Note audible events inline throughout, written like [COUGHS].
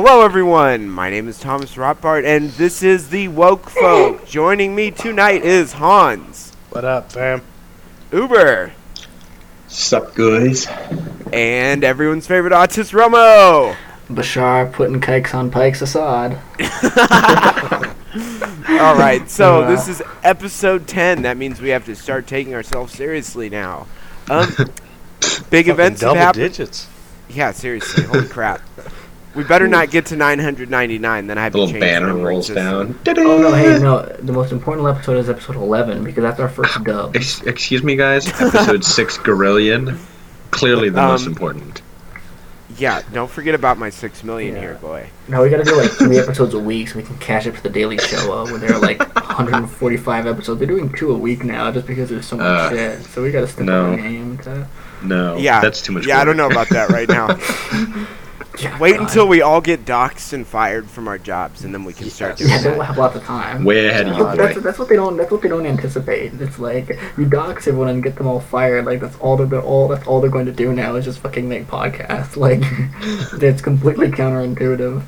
Hello, everyone. My name is Thomas Rotbart, and this is the Woke Folk. Joining me tonight is Hans, What up, fam? Uber, Sup, guys? and everyone's favorite autist, Romo. Bashar putting kikes on Pikes Assad. [LAUGHS] All right, so Yeah. this is episode 10. That means we have to start taking ourselves seriously now. Um, [LAUGHS] big Fucking events have double happened. digits. Yeah, seriously. Holy crap. [LAUGHS] We better not get to 999, then I have to Little change banner numbering rolls system. down. Oh no, hey, no, the most important episode is episode 11 because that's our first dub. Ex- excuse me, guys. Episode [LAUGHS] six, Gorillion. Clearly the most Um, important. Yeah, don't forget about my 6 million Yeah. here, boy. No, we gotta do like three [LAUGHS] episodes a week so we can cash up for the Daily Show uh, where there are like 145 episodes. They're doing two a week now just because there's so much Uh, shit. So we gotta step no. up our game to. No, Yeah, that's too much. Yeah, I don't know about that right now. [LAUGHS] Yeah, Wait God. until we all get doxxed and fired from our jobs, and then we can start doing Yeah, then we'll that. have lots of time. Way ahead of you, That's, that's, that's what they don't. That's what they don't anticipate. It's like you dox everyone and get them all fired. Like that's all they're all. That's all they're going to do now is just fucking make podcasts. [LAUGHS] Like it's completely counterintuitive.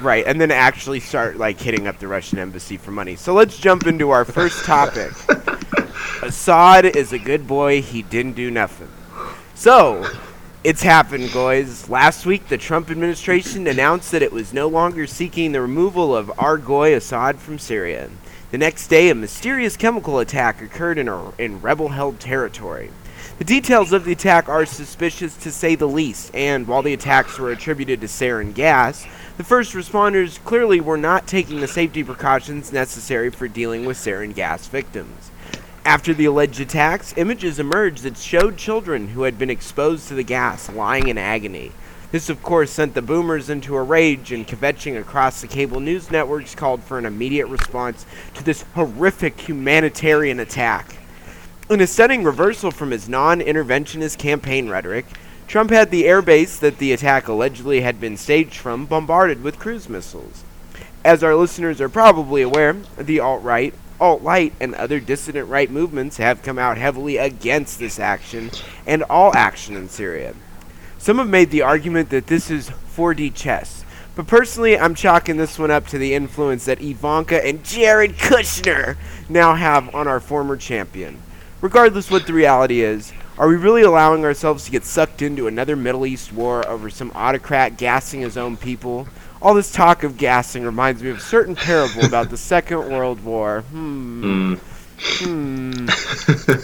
Right, and then actually start like hitting up the Russian embassy for money. So let's jump into our first topic. [LAUGHS] Assad is a good boy. He didn't do nothing. So, it's happened, guys. Last week, the Trump administration announced that it was no longer seeking the removal of Argoy Assad from Syria. The next day, a mysterious chemical attack occurred in, in rebel-held territory. The details of the attack are suspicious to say the least, and while the attacks were attributed to sarin gas, the first responders clearly were not taking the safety precautions necessary for dealing with sarin gas victims. After the alleged attacks, images emerged that showed children who had been exposed to the gas lying in agony. This, of course, sent the boomers into a rage, and kvetching across the cable news networks called for an immediate response to this horrific humanitarian attack. In a stunning reversal from his non interventionist campaign rhetoric, Trump had the airbase that the attack allegedly had been staged from bombarded with cruise missiles. As our listeners are probably aware, the alt right, alt right, and other dissident right movements have come out heavily against this action and all action in Syria. Some have made the argument that this is 4D chess, but personally, I'm chalking this one up to the influence that Ivanka and Jared Kushner now have on our former champion. Regardless what the reality is, are we really allowing ourselves to get sucked into another Middle East war over some autocrat gassing his own people? All this talk of gassing reminds me of a certain parable about the Second World War. Hmm. Mm.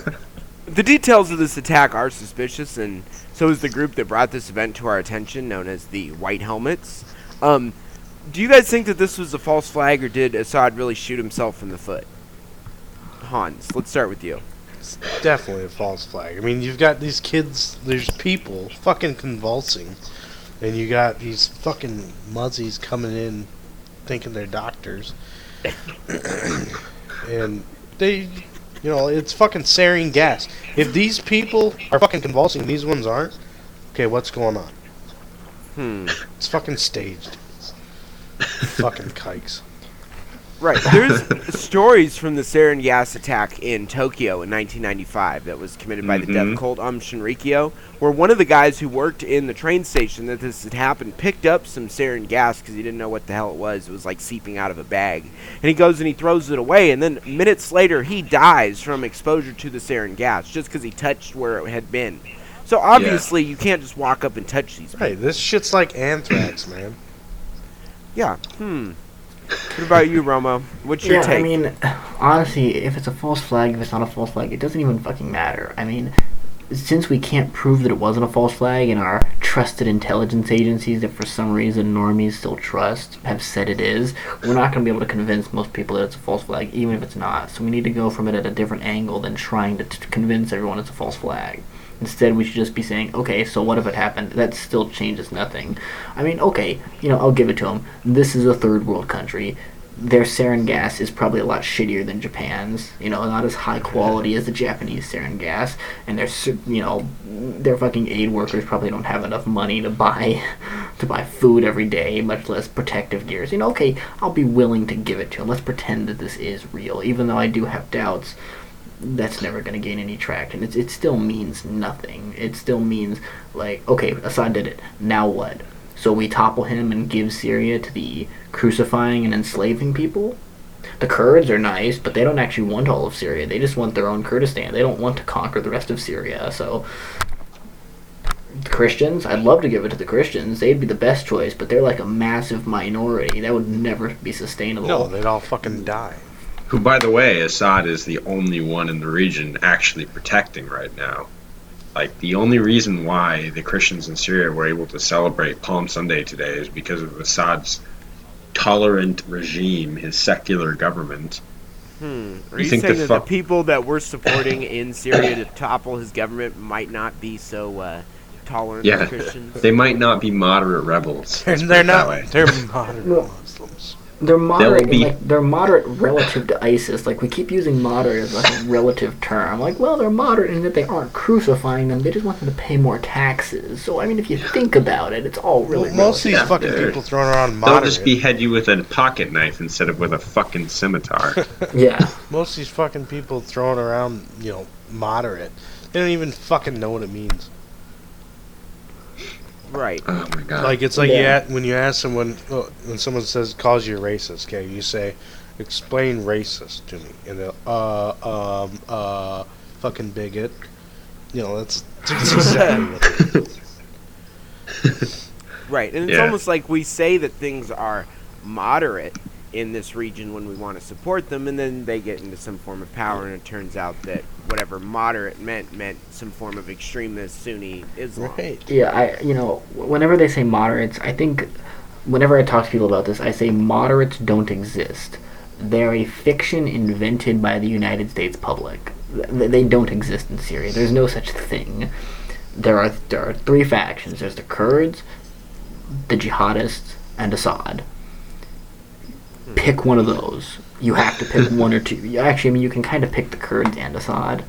Hmm. [LAUGHS] The details of this attack are suspicious, and so is the group that brought this event to our attention, known as the White Helmets. Um, do you guys think that this was a false flag, or did Assad really shoot himself in the foot? Hans, let's start with you. It's definitely a false flag. I mean, you've got these kids, there's people fucking convulsing, and you got these fucking muzzies coming in thinking they're doctors. [COUGHS] and they, you know, it's fucking sarin gas. If these people are fucking convulsing, these ones aren't, okay, what's going on? Hmm. It's fucking staged. fucking [LAUGHS] kikes. Right. There's stories from the sarin gas attack in Tokyo in 1995 that was committed by the Mhm. death cult Um Shinrikyo, where one of the guys who worked in the train station that this had happened picked up some sarin gas because he didn't know what the hell it was. It was like seeping out of a bag. And he goes and he throws it away, and then minutes later he dies from exposure to the sarin gas just because he touched where it had been. So obviously you can't just walk up and touch these people. Hey, this shit's like anthrax, man. Yeah. Hmm. What about you, Romo? What's your yeah, take? I mean, honestly, if it's a false flag, if it's not a false flag, it doesn't even fucking matter. I mean, since we can't prove that it wasn't a false flag, and our trusted intelligence agencies that for some reason normies still trust have said it is, we're not going to be able to convince most people that it's a false flag, even if it's not. So we need to go from it at a different angle than trying to, to convince everyone it's a false flag. Instead, we should just be saying, okay, so what if it happened? That still changes nothing. I mean, okay, you know, I'll give it to them. This is a third world country. Their sarin gas is probably a lot shittier than Japan's. You know, not as high quality as the Japanese sarin gas. And their, you know, their fucking aid workers probably don't have enough money to buy, [LAUGHS] to buy food every day, much less protective gears. You know, okay, I'll be willing to give it to them. Let's pretend that this is real, even though I do have doubts that's never going to gain any traction. It's, it still means nothing. It still means, like, okay, Assad did it. Now what? So we topple him and give Syria to the crucifying and enslaving people. The Kurds are nice, but they don't actually want all of Syria. They just want their own Kurdistan. They don't want to conquer the rest of Syria. So Christians, I'd love to give it to the Christians. They'd be the best choice, but they're like a massive minority. That would never be sustainable. No, they'd all fucking die. Who, by the way, Assad is the only one in the region actually protecting right now. Like, the only reason why the Christians in Syria were able to celebrate Palm Sunday today is because of Assad's tolerant regime, his secular government. Hmm. Are You you, think saying the that fu- the people that we're supporting in Syria to topple his government might not be so uh, tolerant Yeah. of Christians? They might not be moderate rebels. They're, they're not. way. They're [LAUGHS] modern Well- Muslims. They're moderate. be- Like they're moderate relative to ISIS. Like we keep using moderate as like a relative term. Like, well, they're moderate in that they aren't crucifying them. They just want them to pay more taxes. So I mean, if you think about it, it's all really. Well, most of these fucking they're- people throwing around moderate. They'll just behead you with a pocket knife instead of with a fucking scimitar. [LAUGHS] yeah. Most of these fucking people throwing around, you know, moderate. They don't even fucking know what it means. Right. oh my god. Like it's like Yeah. you a- when you ask someone when someone says calls you a racist, okay, you say, "Explain racist to me," and they'll uh um uh fucking bigot. You know that's, [LAUGHS] that's [LAUGHS] exactly what. [LAUGHS] Right. And it's Yeah. almost like we say that things are moderate in this region when we want to support them, and then they get into some form of power, and it turns out that whatever moderate meant meant some form of extremist Sunni Islam. Right. Yeah. I. You know, whenever they say moderates, I think whenever I talk to people about this, I say moderates don't exist. They're a fiction invented by the United States public. Th- They don't exist in Syria. There's no such thing. There are there are three factions. There's the Kurds, the jihadists, and Assad. Hmm. Pick one of those. You have to pick one or two. [LAUGHS] Actually, I mean, you can kind of pick the Kurds and Assad,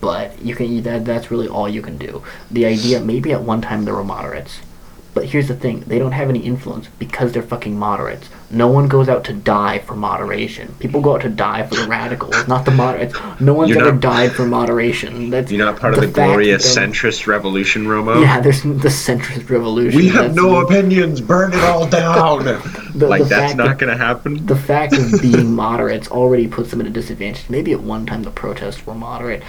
but you can that that's really all you can do. The idea, maybe at one time there were moderates, but here's the thing: they don't have any influence because they're fucking moderates. No one goes out to die for moderation. People go out to die for the radicals, not the moderates. No one's You're ever not- died for moderation. That's You're not part of the, glorious centrist revolution, Romo? Yeah, there's the centrist revolution. We have no the- opinions. Burn it all down. [LAUGHS] the- like the that's not that- going to happen. the fact of being moderates already puts them at a disadvantage. Maybe at one time the protests were moderate.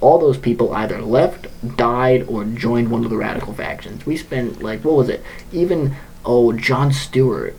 All those people either left, died, or joined one of the radical factions. We spent like what was it? Even oh, Jon Stewart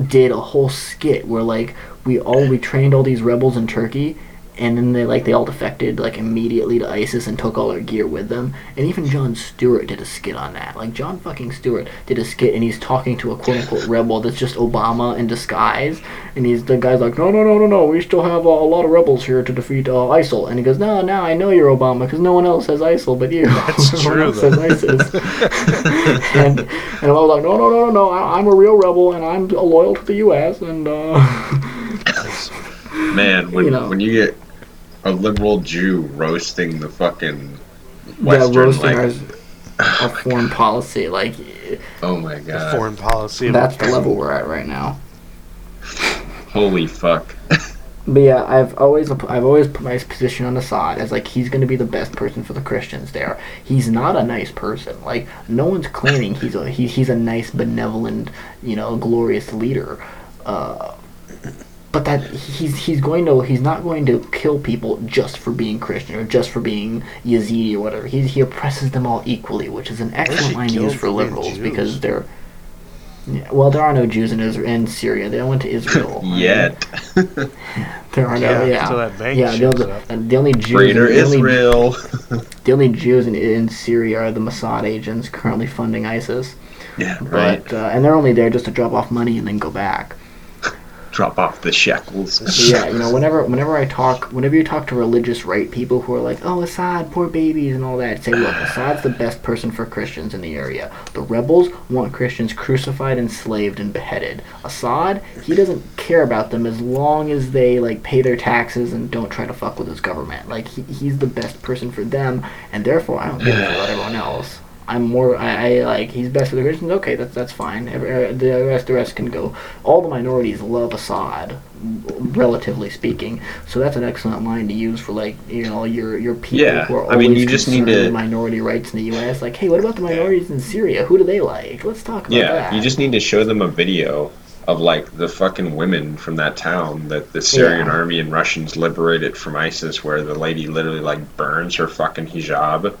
did a whole skit where like we all we trained all these rebels in Turkey and then they like they all defected like immediately to ISIS and took all their gear with them. And even Jon Stewart did a skit on that. Like Jon fucking Stewart did a skit and he's talking to a quote unquote [LAUGHS] rebel that's just Obama in disguise. And he's the guy's like, no, no, no, no, no. We still have uh, a lot of rebels here to defeat uh, ISIL. And he goes, no, no, I know you're Obama because no one else says ISIL but you. [LAUGHS] That's Everyone true, else says ISIS. [LAUGHS] and and I was like, no, no, no, no, no. I, I'm a real rebel and I'm loyal to the U.S. And uh, Man, when you know. when you get a liberal Jew roasting the fucking yeah, Western, roasting like, [SIGHS] our, our foreign policy, like oh my The god, foreign policy. that's the level we're at right now. holy fuck! But yeah, I've always I've always put my position on Assad as like he's going to be the best person for the Christians there. He's not a nice person. Like no one's claiming he's a he, he's a nice, benevolent, you know, glorious leader. Uh, but that he's he's going to he's not going to kill people just for being Christian or just for being Yazidi or whatever. He he oppresses them all equally, which is an excellent line to use for them for being liberals Jews. because they're. Yeah, well, there are no Jews in Israel in Syria. They all went to Israel. [LAUGHS] Yet, [LAUGHS] There are no, Yeah, yeah, until that bank yeah. The, shows only- the only Jews, Greater the only, Israel. [LAUGHS] the only Jews in, in Syria are the Mossad agents currently funding ISIS. yeah, right. Uh, and they're only there just to drop off money and then go back. Drop off the shackles. Yeah, you know, whenever whenever I talk, whenever you talk to religious right people who are like, "Oh, Assad, poor babies," and all that, say, "Look, [SIGHS] Assad's the best person for Christians in the area. The rebels want Christians crucified, enslaved, and beheaded. Assad, he doesn't care about them as long as they like pay their taxes and don't try to fuck with his government. Like he, he's the best person for them, and therefore I don't care about [SIGHS] everyone else." I'm more. I, I like he's best for the Christians. Okay, that's that's fine. Every, uh, the rest the rest can go. All the minorities love Assad, relatively speaking. So that's an excellent line to use for like you know your your people Yeah, who are I mean, always you just need to- minority rights in the U.S. Like, hey, what about the minorities in Syria? Who do they like? Let's talk about Yeah, that. you just need to show them a video of like the fucking women from that town that the Syrian Yeah. army and Russians liberated from ISIS, where the lady literally like burns her fucking hijab.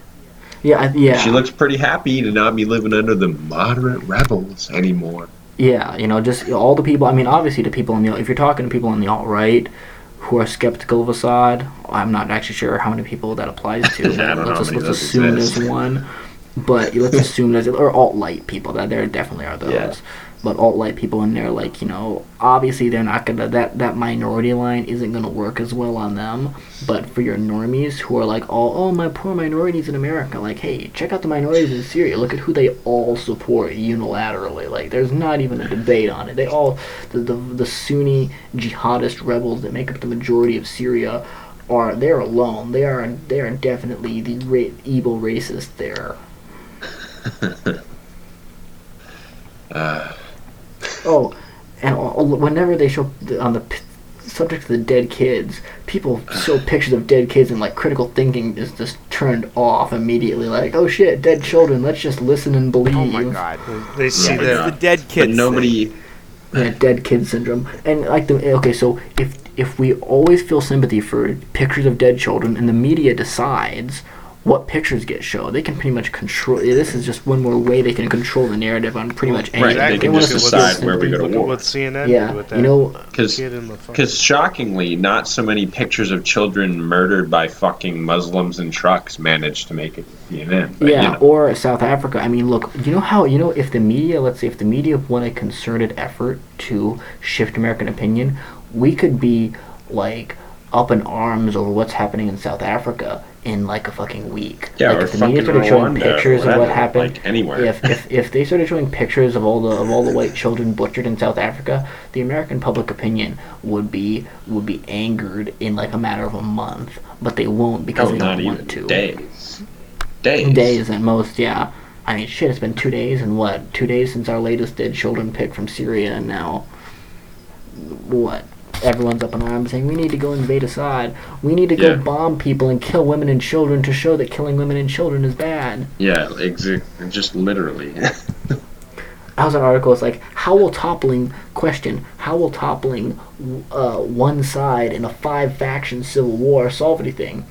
Yeah, I, yeah. She looks pretty happy to not be living under the moderate rebels anymore. Yeah, you know, just all the people. I mean, obviously, the people in the if you're talking to people on the alt right who are skeptical of Assad, I'm not actually sure how many people that applies to. [LAUGHS] I don't know let's let's assume exist. there's one, but let's assume there's or alt right people that there definitely are those. Yeah. But alt right people in there, like you know, obviously they're not gonna that that minority line isn't gonna work as well on them. But for your normies who are like, oh, oh, my poor minorities in America, like, hey, check out the minorities in Syria. Look at who they all support unilaterally. Like, there's not even a debate on it. They all, the the, the Sunni jihadist rebels that make up the majority of Syria, are they're alone. They are they are definitely the ra- evil racist there. [LAUGHS] Uh, Oh, and whenever they show on the subject of the dead kids, people show [SIGHS] pictures of dead kids and like critical thinking is just turned off immediately. Like, oh shit, dead children. Let's just listen and believe. Oh my god. They see Yeah, but that. the dead but kids. nobody. Yeah, dead kid syndrome. And like the okay, so if if we always feel sympathy for pictures of dead children, and the media decides what pictures get shown, they can pretty much control. This is just one more way they can control the narrative on pretty much anything. Right, they can want just decide where we go to Look at war. what CNN Yeah, with that you know, Because kid in the fucking. Because shockingly, not so many pictures of children murdered by fucking Muslims in trucks managed to make it to CNN. But, Yeah, you know, or South Africa. I mean, look, you know how you know if the media, let's say, if the media won a concerted effort to shift American opinion, we could be like up in arms over what's happening in South Africa in like a fucking week. Yeah, like or if the media started showing Rwanda pictures of what happened, like, anywhere. If, if [LAUGHS] if they started showing pictures of all the of all the white children butchered in South Africa, the American public opinion would be would be angered in like a matter of a month. But they won't because oh, they don't want to days. Days. days at most, yeah. I mean, shit, it's been two days and what? Two days since our latest dead children pick from Syria, and now, what? Everyone's up in arms saying we need to go invade Assad. We need to go Yeah. bomb people and kill women and children to show that killing women and children is bad. Yeah, exa- just literally. I was an article. It's like how will toppling question how will toppling uh, one side in a five faction civil war solve anything?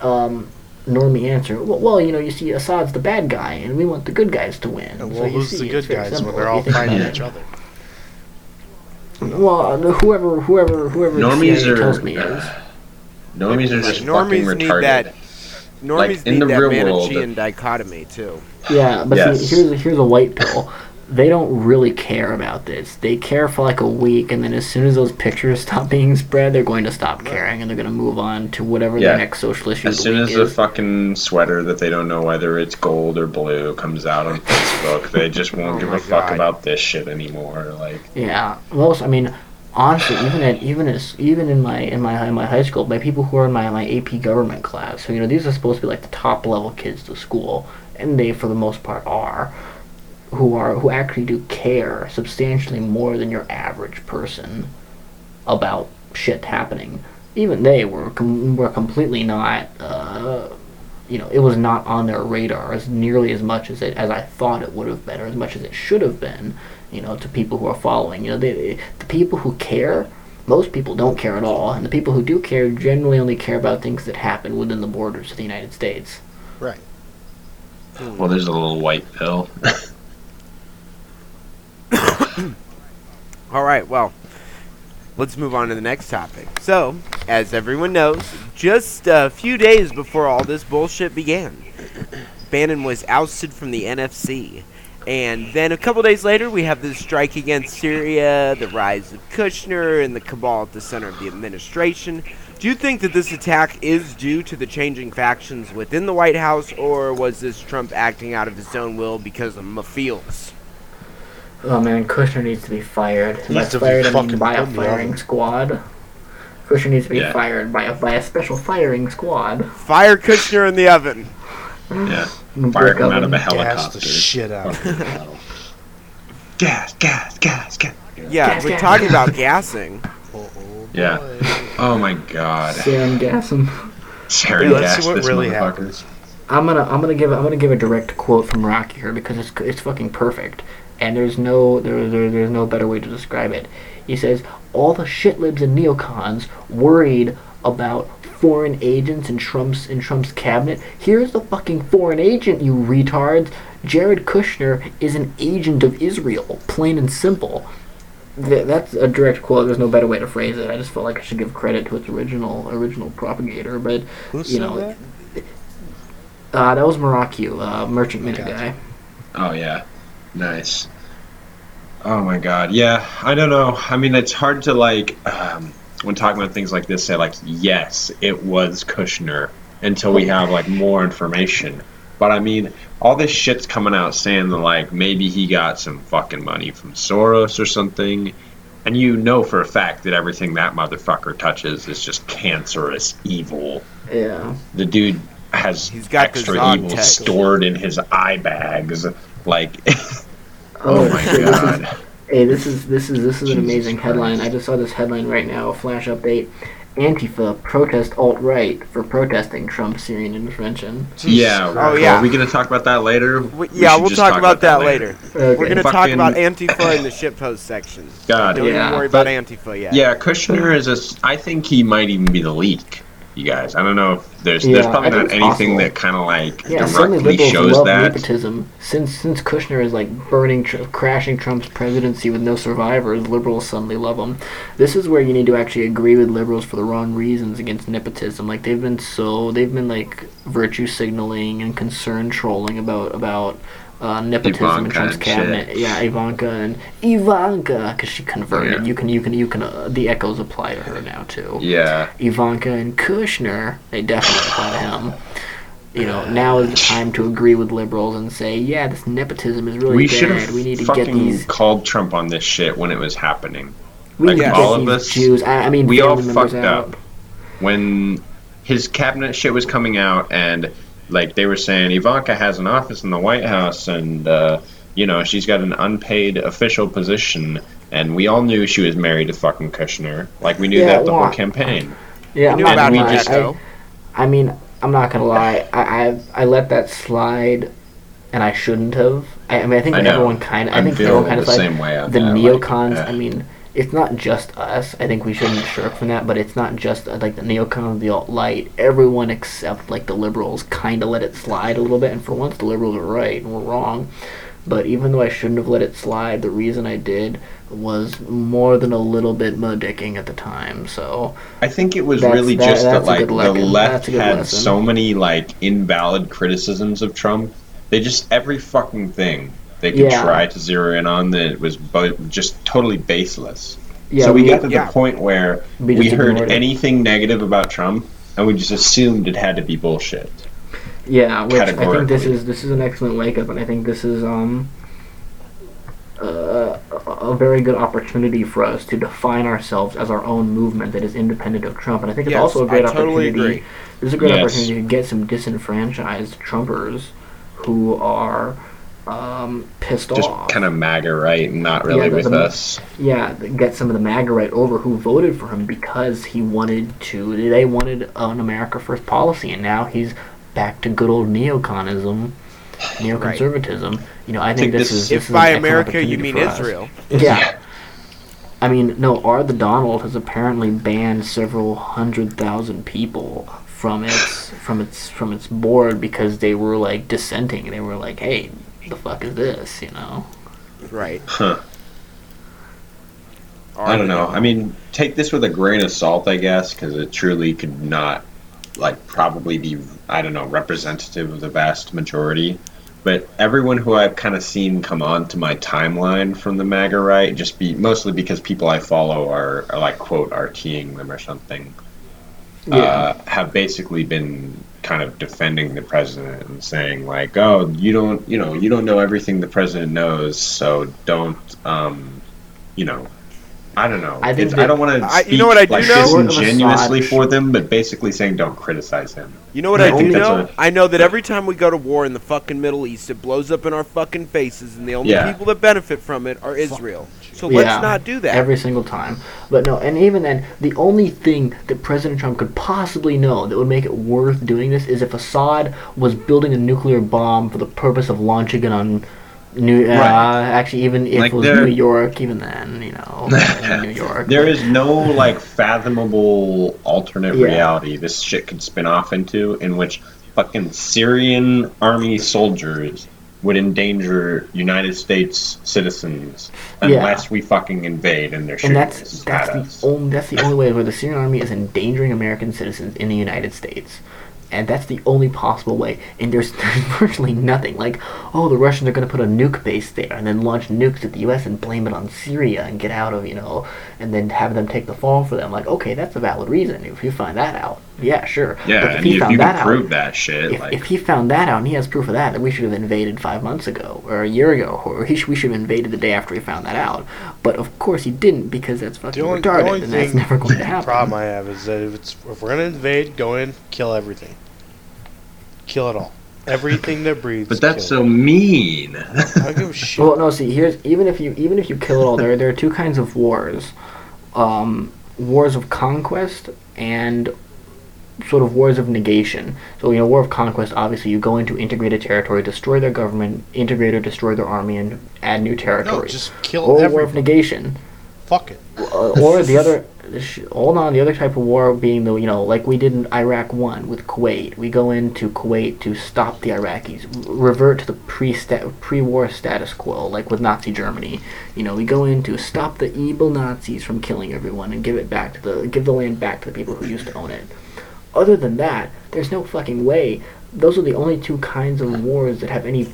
Um, Normie answer. Well, well, you know, you see, Assad's the bad guy, and we want the good guys to win. And So well, you who's see, the good guys simple when they're all fighting each other? Well, uh, whoever, whoever, whoever the Normies CIA are. tells me is. normies are just Normies fucking need retarded. that- Normies Like, in need the that real world- Manichean dichotomy too. Yeah, but Yes. see, here's here's a white pill. They don't really care about this. They care for like a week, and then as soon as those pictures [LAUGHS] stop being spread, they're going to stop caring, and they're going to move on to whatever Yeah. their next social issue is. As the soon as the fucking sweater that they don't know whether it's gold or blue comes out on Facebook, they just won't Oh give a fuck about this shit anymore. Like, Yeah. Well, I mean, honestly, even at even as even in my in my in my high school, by people who are in my my AP government class, so you know these are supposed to be like the top level kids to school, and they for the most part are, who are who actually do care substantially more than your average person about shit happening. Even they were com- were completely not. Uh, you know, it was not on their radar as nearly as much as it as I thought it would have been, or as much as it should have been. You know, to people who are following. You know, they, the people who care, most people don't care at all, and the people who do care generally only care about things that happen within the borders of the United States. Right. well, there's a little white pill. [LAUGHS] [COUGHS] All right, well, let's move on to the next topic. So, as everyone knows, just a few days before all this bullshit began, [COUGHS] Bannon was ousted from the NSC. And then a couple days later, we have the strike against Syria, the rise of Kushner, and the cabal at the center of the administration. Do you think that this attack is due to the changing factions within the White House, or was this Trump acting out of his own will because of Mafeels? Oh man, Kushner needs to be fired. By Needs to be fired, I mean by a put in the firing oven. squad. Kushner needs to be Yeah. fired by a by a special firing squad. Fire Kushner in the oven. Yeah. Fire gonna him out of a break oven. Gas the shit out. of it. gas, gas, gas, gas. Yeah, Gas, we're gas. talking about gassing. Oh, oh, Yeah. Oh my god. Sarin gas 'em. Sarah Yeah, let's gas see what this really motherfucker. happens. I'm gonna I'm gonna give I'm gonna give a direct quote from Rocky here because it's it's fucking perfect, and there's no there, there there's no better way to describe it. He says all the shitlibs and neocons worried about foreign agents in Trump's in Trump's cabinet. Here's the fucking foreign agent, you retards. Jared Kushner is an agent of Israel, plain and simple. Th- that's a direct quote. There's no better way to phrase it. I just felt like I should give credit to its original original propagator, but Who you know, that? uh, that was Maracu, uh, Merchant Minute Gotcha. guy. Oh yeah, nice. Oh my god, yeah. I don't know. I mean, it's hard to like um, when talking about things like this say like, yes, it was Kushner until we have like more information. But I mean, all this shit's coming out saying that like maybe he got some fucking money from Soros or something. And you know for a fact that everything that motherfucker touches is just cancerous evil. Yeah. The dude has He's got extra evil tech. stored in his eye bags. Like, [LAUGHS] Oh, oh my shit, this is- god. Hey, this is this is this is an Jesus amazing headline. I just saw this headline right now. A flash update: Antifa protest alt right for protesting Trump's Syrian intervention. Yeah. Oh, well, yeah. Are we gonna talk about that later? We, We yeah, should we'll just talk, about, that later. Okay. We're gonna talk Fucking- about Antifa in the shitpost section. God. Don't Yeah, even worry but- about Antifa yet. Yeah, Kushner is a. I think he might even be the leak. You guys, I don't know if there's there's probably not anything possible. that kind of like Yeah, directly shows love that. nepotism. Since since Kushner is like burning, tr- crashing Trump's presidency with no survivors, liberals suddenly love him. This is where you need to actually agree with liberals for the wrong reasons against nepotism. Like they've been so they've been like virtue signaling and concern trolling about about. Uh, nepotism in Trump's cabinet, shit. yeah, Ivanka and Ivanka, because she converted. Yeah. You can, you can, you can. Uh, the echoes apply to her now too. Yeah. Ivanka and Kushner, they definitely apply to him. You know, now is the time to agree with liberals and say, yeah, this nepotism is really We should bad. have We need to get these. called Trump on this shit when it was happening. We like all of us, Jews. I, I mean, we all fucked out. up. when his cabinet shit was coming out and like they were saying Ivanka has an office in the White House and uh, you know she's got an unpaid official position and we all knew she was married to fucking Kushner like we knew Yeah, that the well, whole campaign Yeah, I I'm knew not about gonna we just- I, I mean, I'm not gonna lie. I, I I let that slide, and I shouldn't have. I, I mean, I think I everyone kind of. I I'm think feeling everyone kind the of like same way on the that, like, neocons. uh, I mean, it's not just us. I think we shouldn't shirk from that. But it's not just uh, like the neocons, the alt light. Everyone except like the liberals kind of let it slide a little bit. And for once, the liberals are right and we're wrong. But even though I shouldn't have let it slide, the reason I did was more than a little bit dicking at the time. So I think it was really that- just that like the left That's a good had lesson. so many like invalid criticisms of Trump they just every fucking thing they could Yeah. try to zero in on that was bo- just totally baseless yeah, so we, got to yeah. the point where We we, heard anything negative about Trump, and we just assumed it had to be bullshit. Yeah, which I think this is this is an excellent wake up, and I think this is um uh, a a very good opportunity for us to define ourselves as our own movement that is independent of Trump, and I think it's Yes, also a great I totally opportunity. agree. This is a great Yes. opportunity to get some disenfranchised Trumpers who are um, pissed Just off. kind of MAGA right, not really Yeah, with the- us. yeah, get some of the MAGA right over who voted for him because he wanted to. They wanted an America First policy, and now he's back to good old neoconism, [SIGHS] neoconservatism. You know, I think think this, this- is. If is by an excellent America you mean for us. Israel. Yeah. I mean, no. R. the Donald has apparently banned several hundred thousand people from its from its from its board because they were like dissenting. They were like, "Hey, the fuck is this?" You know. Right. Huh. I don't know. I mean, take this with a grain of salt, I guess, because it truly could not, like, probably be, I don't know, representative of the vast majority. But everyone who I've kind of seen come on to my timeline from the MAGA right, just be mostly because people I follow are, are like quote RTing them or something, uh, have basically been kind of defending the president and saying like, oh, you don't, you know, you don't know everything the president knows, so don't, um, you know, I don't know. I think It's- that- I don't want to I- speak you know what I do like know? disingenuously Assad- for them, but basically saying don't criticize him. You know what I I, think do that's know? a- I know that every time we go to war in the fucking Middle East, it blows up in our fucking faces, and the only Yeah. people that benefit from it are Israel. So Yeah, let's not do that. every single time. But no, and even then, the only thing that President Trump could possibly know that would make it worth doing this is if Assad was building a nuclear bomb for the purpose of launching it on New. Uh, Right. Actually, even if Like it was there- New York, even then, you know, [LAUGHS] in New York. There but- is no like fathomable alternate Yeah. reality this shit could spin off into in which fucking Syrian army soldiers would endanger United States citizens Yeah. unless we fucking invade and they're shooting and that's at that's us. the only that's the only way where the Syrian army is endangering American citizens in the United States, and that's the only possible way. And there's, [LAUGHS] there's virtually nothing like, oh, the Russians are going to put a nuke base there and then launch nukes at the U.S. and blame it on Syria and get out of you know, and then have them take the fall for them. Like, okay, that's a valid reason if you find that out. Yeah, sure. yeah, But and if you found can that out, prove that shit, if, like if he found that out and he has proof of that, then we should have invaded five months ago or a year ago, or he sh- we should have invaded the day after he found that out. But of course he didn't because that's fucking The only, the retarded, only and that's never going to happen. The problem I have is that if it's if we're gonna invade, go in, kill everything, kill it all, everything that breathes. but that's kill so mean. I give a [LAUGHS] shit. Well, no. See, here's even if you even if you kill it all, there there are two kinds of wars, um, wars of conquest and sort of wars of negation. So you know, war of conquest. Obviously, you go into integrated territory, destroy their government, integrate or destroy their army, and add new no, territory. just kill or war of negation. Fuck it. uh, or the other sh- hold on the other type of war being the you know like we did in Iraq 1 with Kuwait we go into Kuwait to stop the Iraqis revert to the pre pre-war status quo like with Nazi Germany you know we go in to stop the evil Nazis from killing everyone and give it back to the give the land back to the people who used to own it other than that there's no fucking way those are the only two kinds of wars that have any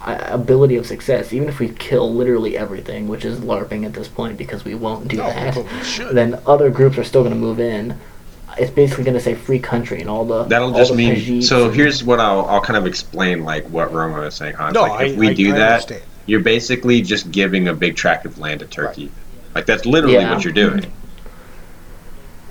uh, ability of success, even if we kill literally everything, which is LARPing at this point because we won't do No, that, but we should. then other groups are still going to move in. It's basically going to say free country and all the That'll all just the mean. So here's what I'll I'll kind of explain like what Romo was saying. Hans. No, like I, if we I, do I that, understand. you're basically just giving a big tract of land to Turkey. Like that's literally Yeah. what you're doing.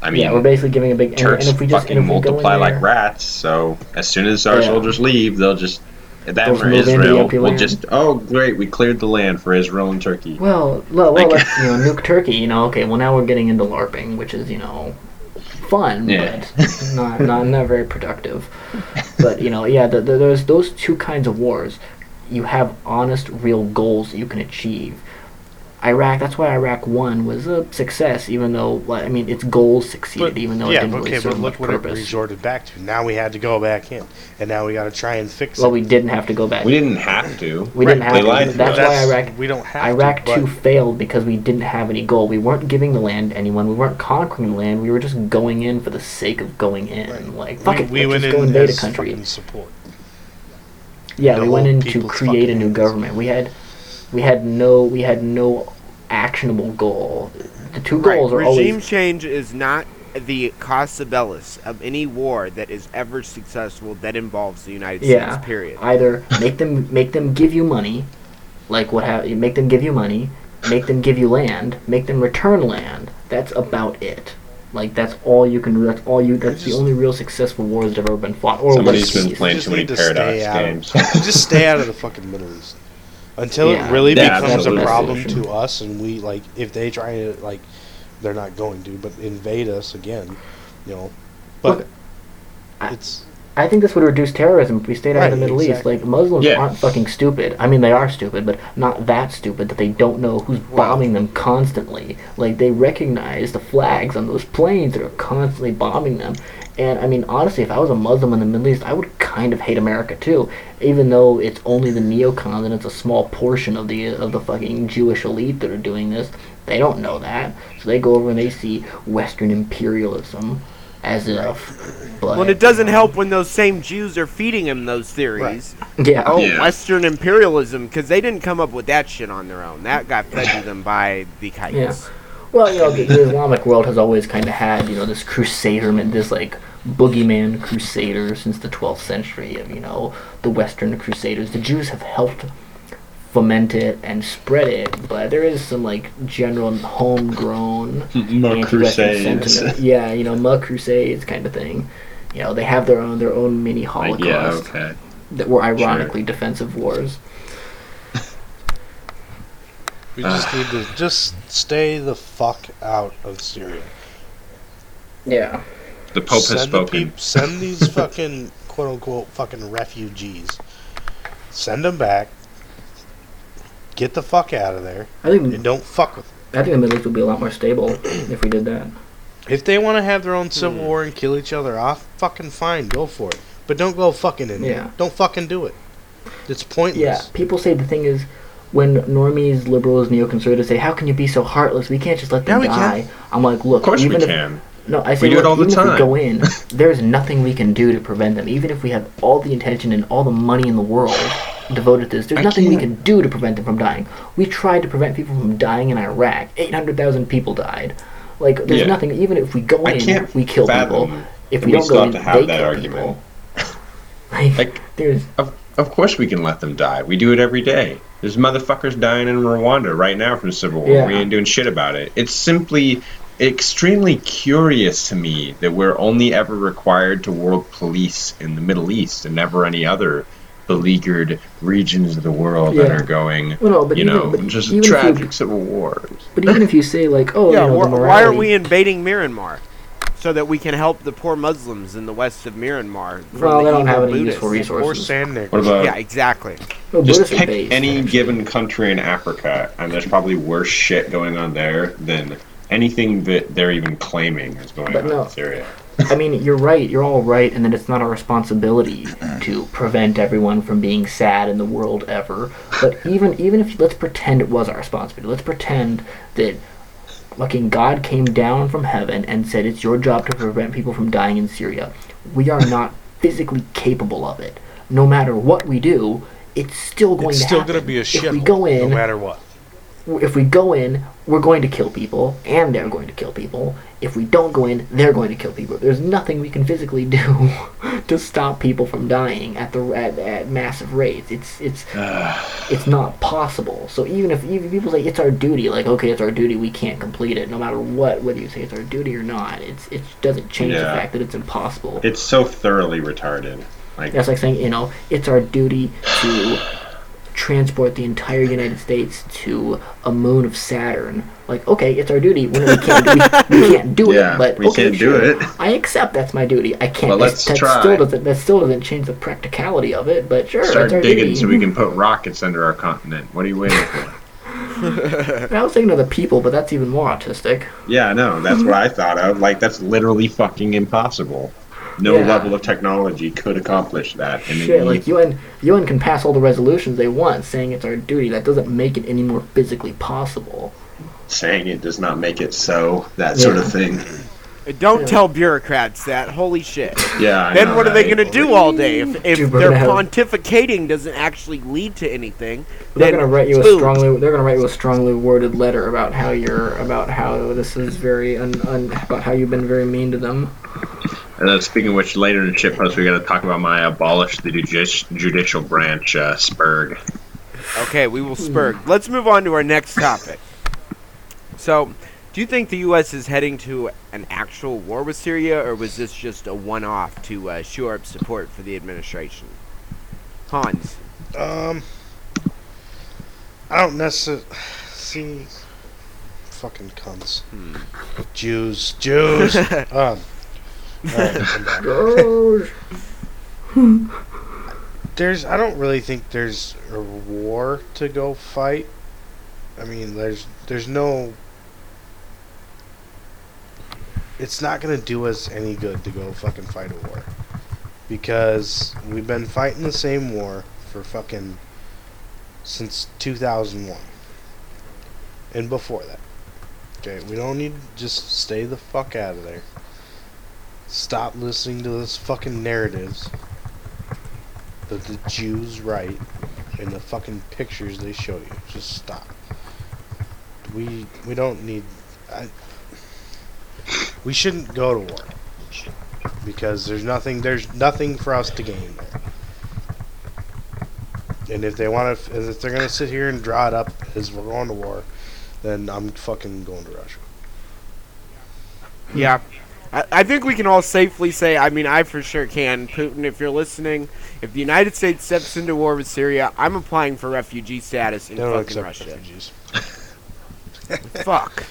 I mean, yeah, we're basically giving a big and, Turks and if we just fucking and multiply like there- rats. So as soon as our Yeah. soldiers leave, they'll just them They'll or move into the Israel will land. just oh great, we cleared the land for Israel and Turkey. Well, well, well Like- let's you know nuke Turkey. You know, okay. Well, now we're getting into LARPing, which is you know fun, Yeah. but not not not very productive. But you know, yeah, the, the, there's those two kinds of wars. You have honest, real goals that you can achieve. Iraq. That's why Iraq One was a success, even though I mean its goals succeeded, But, even though yeah, it didn't okay, really serve but look much what purpose. it resorted back to. Now we had to go back in, and now we got to try and fix well, it. we didn't have to go back. We didn't have to. We didn't have they to. lied but to That's why Iraq we don't have Iraq to. 2 failed because we didn't have any goal. We weren't giving the land to anyone. We weren't conquering the land. We were just going in for the sake of going in. Right. Like, fuck we, it, we let's went just in go invade a as country. fucking support. Yeah, the we went in to create a new hands. government. We had, we had no, we had no actionable goal. The two Right, goals are Regime always change is not the casus bellus of any war that is ever successful that involves the United Yeah. States. Period. either make them make them give you money, like what have you make them give you money, make them give you land, make them return land. That's about it. Like that's all you can do. That's all you. That's the only real successful wars that have ever been fought. Or Somebody's been playing too many need Paradox stay of- games. [LAUGHS] just stay out of the fucking Middle East until Yeah. it really Yeah, becomes a problem Solution. to us, and we like if they try to like, they're not going to, but invade us again, you know. But Look, I- it's I think this would reduce terrorism if we stayed out of the Right, Middle East. Like Muslims Yeah. aren't fucking stupid. I mean, they are stupid, but not that stupid that they don't know who's bombing them constantly. Like they recognize the flags on those planes that are constantly bombing them. And I mean, honestly, if I was a Muslim in the Middle East, I would kind of hate America too, even though it's only the neocons and it's a small portion of the of the fucking Jewish elite that are doing this. They don't know that, so they go over and they see Western imperialism as if. But, Well, and it doesn't help when those same Jews are feeding him those theories. Yeah. Oh, Yeah. Western imperialism, because they didn't come up with that shit on their own. That got fed to them by the kites. Yeah. Well, you know, the, the Islamic world has always kind of had, you know, this crusader, this like boogeyman crusader since the 12th century of, you know, the Western crusaders. The Jews have helped foment it and spread it, but there is some like general homegrown [LAUGHS] More crusades. sentiment. Yeah, you know, mug crusades kind of thing. You know, they have their own their own mini Like, holocaust yeah, okay. that were ironically defensive wars. We just need to just stay the fuck out of Syria. Yeah. The Pope has Send the spoken. peop- send these [LAUGHS] fucking quote unquote fucking refugees. Send them back. Get the fuck out of there I think and don't fuck with. Them. I think the Middle East would be a lot more stable [CLEARS THROAT] if we did that. If they want to have their own civil hmm. war and kill each other off, fucking fine, go for it. But don't go fucking in Yeah. there. Don't fucking do it. It's pointless. Yeah, pointless. people say the thing is when normies, liberals, neoconservatives say, "How can you be so heartless? We can't just let them Yeah, we can. die." I'm like, look, Of course even we if can. no, I say do it all the even if we time. go in, [LAUGHS] there's nothing we can do to prevent them. Even if we have all the intention and all the money in the world devoted to this, there's I nothing we can't- can do to prevent them from dying. We tried to prevent people from dying in Iraq. Eight hundred thousand people died. Like, there's Yeah. nothing. Even if we go I in, we kill people. If we we don't go in, to have they that kill argument. people. [LAUGHS] like, Like, there's Of, of course we can let them die. We do it every day. There's motherfuckers dying in Rwanda right now from civil war. Yeah. We ain't doing shit about it. It's simply extremely curious to me that we're only ever required to world police in the Middle East and never any other beleaguered regions of the world that are going, Well, no, but you even- know, but just even if you- tragic civil wars. But even if you say like, oh, Yeah, you know, wh- the why are we invading Myanmar? So that we can help the poor Muslims in the west of Myanmar. from Well, the they don't have any Buddhists. useful Or resources. sand. What about Yeah, exactly. Well, just pick based, any actually. given country in Africa, and there's probably worse shit going on there than anything that they're even claiming is going But on no. in Syria. I mean, you're right. You're all right, and then it's not our responsibility [CLEARS THROAT] to prevent everyone from being sad in the world ever. But even even if let's pretend it was our responsibility. Let's pretend that fucking God came down from heaven and said it's your job to prevent people from dying in Syria. We are [LAUGHS] not physically capable of it. No matter what we do, it's still going It's to still happen. going to be a If shit. we go in, no matter what. If we go in, we're going to kill people, and they're going to kill people. If we don't go in, they're going to kill people. There's nothing we can physically [LAUGHS] do to stop people from dying at the at, at massive rates. It's it's [SIGHS] it's not possible. So even if even people say it's our duty, like okay, it's our duty, we can't complete it, no matter what, whether you say it's our duty or not. It's it doesn't change the fact that it's impossible. It's so thoroughly retarded. Like, That's like saying, you know, it's our duty to transport the entire United States to a moon of Saturn. Like, okay, it's our duty. We, [LAUGHS] we can't, we, we can't do Yeah, it, but we okay, can't do sure. it. I accept that's my duty. I can't. But let's that try. Still doesn't, that still doesn't change the practicality of it. But sure, start our digging duty. so we can [LAUGHS] put rockets under our continent. What are you waiting for? [LAUGHS] I was thinking of the people, but that's even more autistic. yeah, no, that's what I thought of. Like, that's literally fucking impossible. No Yeah. level of technology could accomplish that. And Shit, it- like UN, UN can pass all the resolutions they want, saying it's our duty. That doesn't make it any more physically possible. saying it does not make it so. That sort of thing. Don't Yeah. tell bureaucrats that. Holy shit. [LAUGHS] Yeah. I then know, what are they going to do all day if, if Dude, their gonna have- pontificating doesn't actually lead to anything? They're gonna write you a strongly. They're gonna write you a strongly worded letter about how you're about how this is very un, un, about how you've been very mean to them. And then speaking of which, later in the shit post, we got to talk about my abolish the judici- judicial branch uh, spurg. Okay, we will spurg. Let's move on to our next topic. So, do you think the U.S. is heading to an actual war with Syria, or was this just a one-off to uh, shore up support for the administration? Hans. Um, I don't necessarily see. Fucking cunts. Hmm. Jews, Jews. [LAUGHS] um, there's. I don't really think there's a war to go fight. I mean, there's there's no. It's not gonna do us any good to go fucking fight a war, because we've been fighting the same war for fucking since 2001, and before that. Okay, we don't need to just stay the fuck out of there. Stop listening to those fucking narratives that the Jews write and the fucking pictures they show you. Just stop. We we don't need. I, we shouldn't go to war because there's nothing there's nothing for us to gain. And if they want to, if they're gonna sit here and draw it up as we're going to war, then I'm fucking going to Russia. Yeah. I, I think we can all safely say, I mean, I for sure can. Putin, if you're listening, if the United States steps into war with Syria, I'm applying for refugee status in They don't fucking accept Russia. refugees. [LAUGHS] Fuck.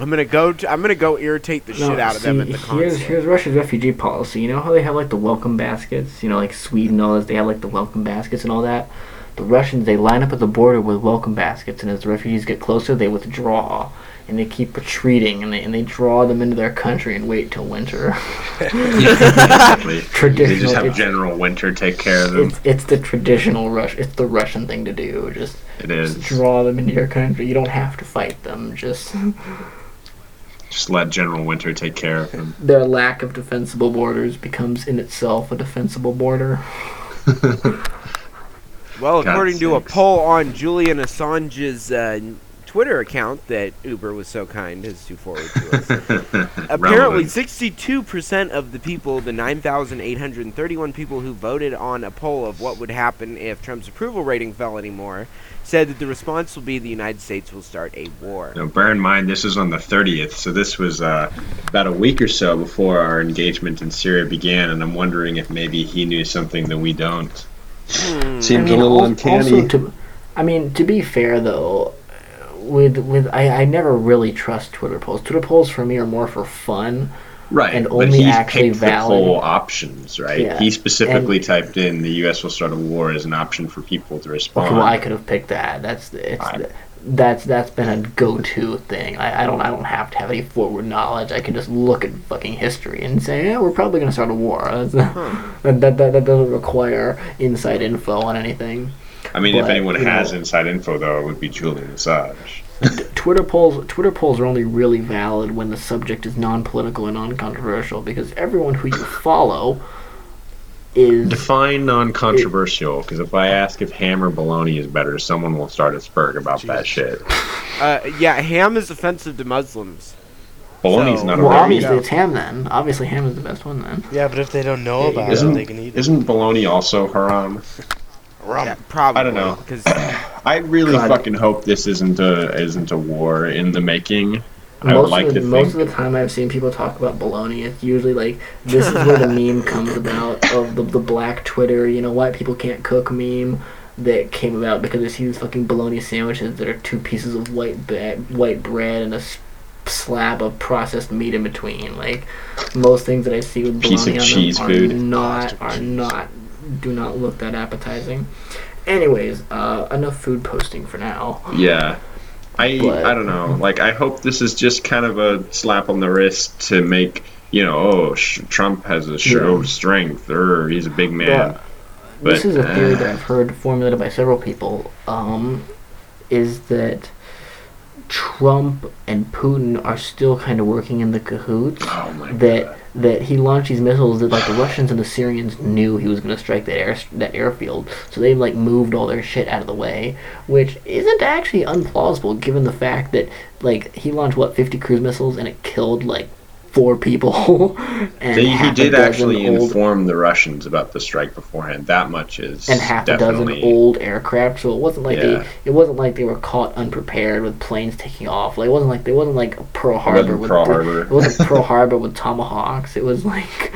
I'm gonna go. To, I'm gonna go irritate the shit out of them at the here's, consulate. here's Russia's refugee policy. You know how they have like the welcome baskets? You know, like Sweden, all this, they have like the welcome baskets and all that. The Russians, they line up at the border with welcome baskets, and as the refugees get closer, they withdraw. And they keep retreating, and they, and they draw them into their country and wait till winter. [LAUGHS] [LAUGHS] exactly. [LAUGHS] They just have General Winter take care of them. it's, it's the traditional Rush. It's the Russian thing to do. Just, It just draw them into your country. You don't have to fight them. Just Just let General Winter take care of them. their lack of defensible borders becomes in itself a defensible border. Well, God according to a poll on Julian Assange's uh, Twitter account that Uber was so kind as to forward to us, [LAUGHS] apparently 62% of the people, the 9,831 people who voted on a poll of what would happen if Trump's approval rating fell anymore, said that the response will be the United States will start a war. Now, bear in mind, this was on the 30th, so this was uh, about a week or so before our engagement in Syria began, and I'm wondering if maybe he knew something that we don't. Hmm. Seems I mean, a little uncanny. Also, to, I mean, to be fair though, with with I, I never really trust Twitter polls. Twitter polls for me are more for fun. right, and but only he actually picked valid- the poll options, right? Yeah, He specifically typed in the U.S. will start a war as an option for people to respond. Okay, well, I could have picked that. That's it's I- that's that's been a go-to thing. I, I don't I don't have to have any forward knowledge. I can just look at fucking history and say, yeah, we're probably gonna start a war. That's, [LAUGHS] hmm. that, that, that that doesn't require inside info on anything. I mean, if anyone has know- inside info, though, it would be Julian Assange. Twitter polls Twitter polls are only really valid when the subject is non-political and non-controversial because everyone who you [LAUGHS] follow is Define non-controversial, because if I ask if ham or bologna is better, someone will start a spurg about that shit. Uh, yeah, ham is offensive to Muslims. Bologna's So- not a well real obviously meat. it's ham then. Obviously ham is the best one then. Yeah, but if they don't know Yeah, about Isn't, it, they can eat it. isn't bologna also haram? [LAUGHS] Rum. Yeah, probably. I don't know. [COUGHS] Because [COUGHS] I really God. fucking hope this isn't a isn't a war in the making. I would like of the, to most think. of the time I've seen people talk about bologna, it's usually like this is where the [LAUGHS] meme comes about of the, the black Twitter, you know, white people can't cook meme that came about because there's these fucking bologna sandwiches that are two pieces of white ba- white bread and a s- slab of processed meat in between. Like most things that I see with Piece of bologna on cheese them food. are not are not do not look that appetizing. Anyways, uh, enough food posting for now. Yeah. I But- I don't know. Like I hope this is just kind of a slap on the wrist to make you know. Oh, sh- Trump has a show Yeah. of strength, or he's a big man. Yeah. this But, is a theory uh, that I've heard formulated by several people. Um, is that Trump and Putin are still kind of working in the cahoots? Oh that god. that he launched these missiles that like the Russians and the Syrians knew he was going to strike that air that airfield, so they like moved all their shit out of the way, which isn't actually unplausible given the fact that like he launched what 50 cruise missiles and it killed like four people [LAUGHS] and They, he did actually old inform the Russians about the strike beforehand. That much is and half a dozen old aircraft. So it wasn't like Yeah. they it wasn't like they were caught unprepared with planes taking off. Like it wasn't like they wasn't like Pearl Harbor with Pearl Harbor. it wasn't Pearl [LAUGHS] Harbor with tomahawks. It was like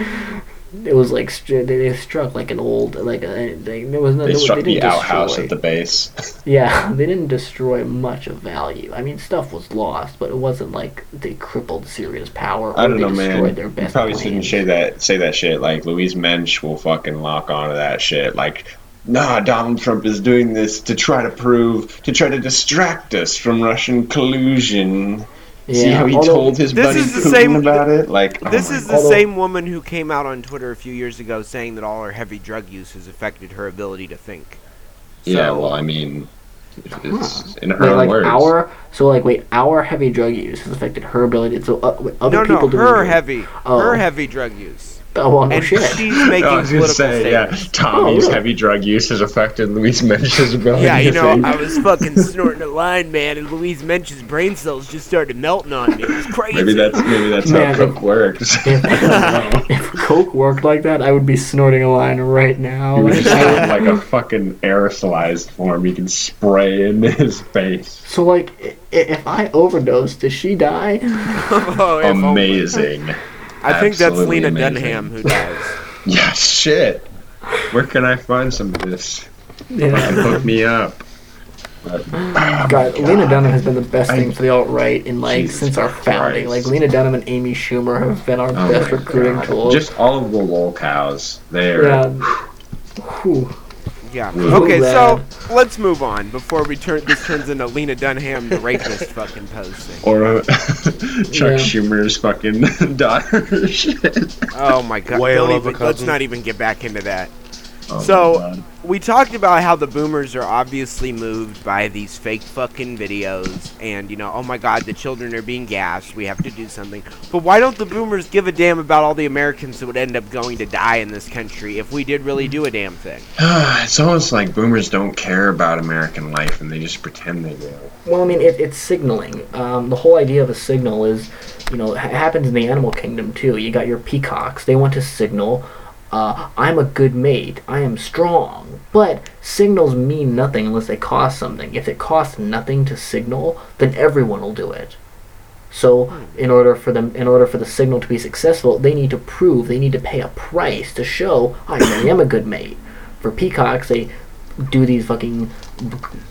it was like they, they struck like an old like a, they, there was no They was- struck the outhouse destroy- at the base. [LAUGHS] yeah they didn't destroy much of value. I mean stuff was lost, but it wasn't like they crippled Syria's power or I don't they know, destroyed man. their You probably shouldn't say that. Say that shit. Like Louise Mensch will fucking lock onto that shit. Like, nah, Donald Trump is doing this to try to prove, to try to distract us from Russian collusion. See how he although- told his This buddy is the Putin same- about it? Like, oh this my is the Although- same woman who came out on Twitter a few years ago saying that all her heavy drug use has affected her ability to think. Yeah, well, I mean, it's in her Wait, own like words. our so like wait our heavy drug use has affected her ability so uh, other no, people no, doing her it- heavy, Oh. her heavy drug use. Oh well, no and shit. she's making [LAUGHS] I was gonna political say, yeah, statements. Oh, Tommy's really? heavy drug use has affected Louise [LAUGHS] Mensch's ability. Yeah, you know. I was fucking snorting a line, man, and Louise Mensch's brain cells just started melting on me. It was crazy. maybe that's maybe that's Man, how coke works. If, [LAUGHS] if coke worked like that, I would be snorting a line right now. You would Like, just have like a fucking aerosolized form you can spray in his face. so like, if I overdose, does she die? oh, if only. Oh Amazing. I think that's Lena amazing. Dunham who does. [LAUGHS] Yeah, shit. Where can I find some of this? Yeah. Hook me up. But, oh God, Lena Dunham has been the best I- thing for the alt right in like Jesus since our founding. Christ. Like Lena Dunham and Amy Schumer have been our oh best recruiting God. tools. Just all of the lol cows. They're yeah. Whew. Yeah. Okay, so let's move on before we turn this turns into Lena Dunham, the rapist, fucking posting. or uh, [LAUGHS] Chuck Yeah. Schumer's fucking [LAUGHS] daughter. [LAUGHS] Shit. Oh my god. Whale Don't of a even- let's cousin. not even get back into that. Oh So- We talked about how the boomers are obviously moved by these fake fucking videos and, you know, oh my god, the children are being gassed, we have to do something. But why don't the boomers give a damn about all the Americans that would end up going to die in this country if we did really do a damn thing? [SIGHS] it's almost like boomers don't care about American life and they just pretend they do. Well, I mean, it, it's signaling. Um, the whole idea of a signal is, you know, it happens in the animal kingdom too. You got your peacocks; they want to signal, uh, "I'm a good mate. I am strong." But signals mean nothing unless they cost something. If it costs nothing to signal, then everyone will do it. So, in order for them, in order for the signal to be successful, they need to prove, they need to pay a price to show I really am a good mate. For peacocks, they do these fucking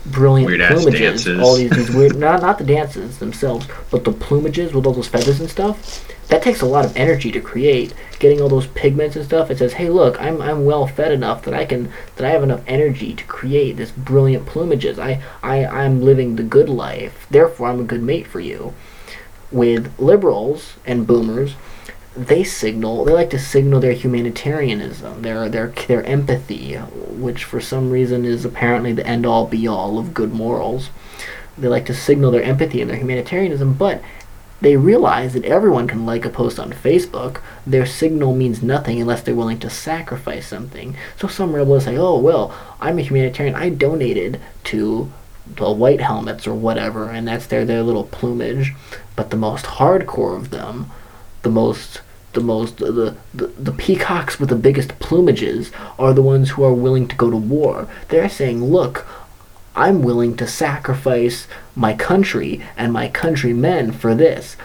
brilliant Weird-ass plumages, all these, these [LAUGHS] weird, not not the dances themselves, but the plumages with all those feathers and stuff. That takes a lot of energy to create. Getting all those pigments and stuff. It says, "Hey, look, I'm I'm well fed enough that I can that I have enough energy to create this brilliant plumages. I I I'm living the good life. Therefore, I'm a good mate for you." With liberals and boomers, they signal they like to signal their humanitarianism their their their empathy which for some reason is apparently the end all be all of good morals they like to signal their empathy and their humanitarianism but they realize that everyone can like a post on Facebook. Their signal means nothing unless they're willing to sacrifice something. So some rebels say, "Oh well, I'm a humanitarian. I donated to the white helmets or whatever, and that's their their little plumage." But the most hardcore of them, the most the most the, the the peacocks with the biggest plumages are the ones who are willing to go to war. They're saying, "Look, I'm willing to sacrifice my country and my countrymen for this.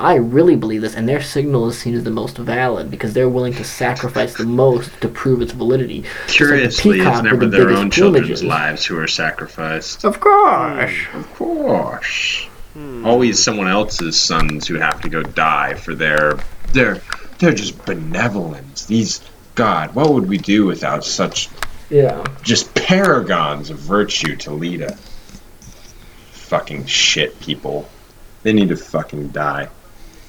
I really believe this, and their signal is seen as the most valid because they're willing to sacrifice the most to prove its validity. Just like the Curiously, it's peacock with never the their biggest own children's plumages. lives who are sacrificed. Of course. Hmm, of course. Hmm. Always someone else's sons who have to go die for their their they're just benevolence. These God, what would we do without such Yeah. just paragons of virtue to lead us? Fucking shit people. They need to fucking die.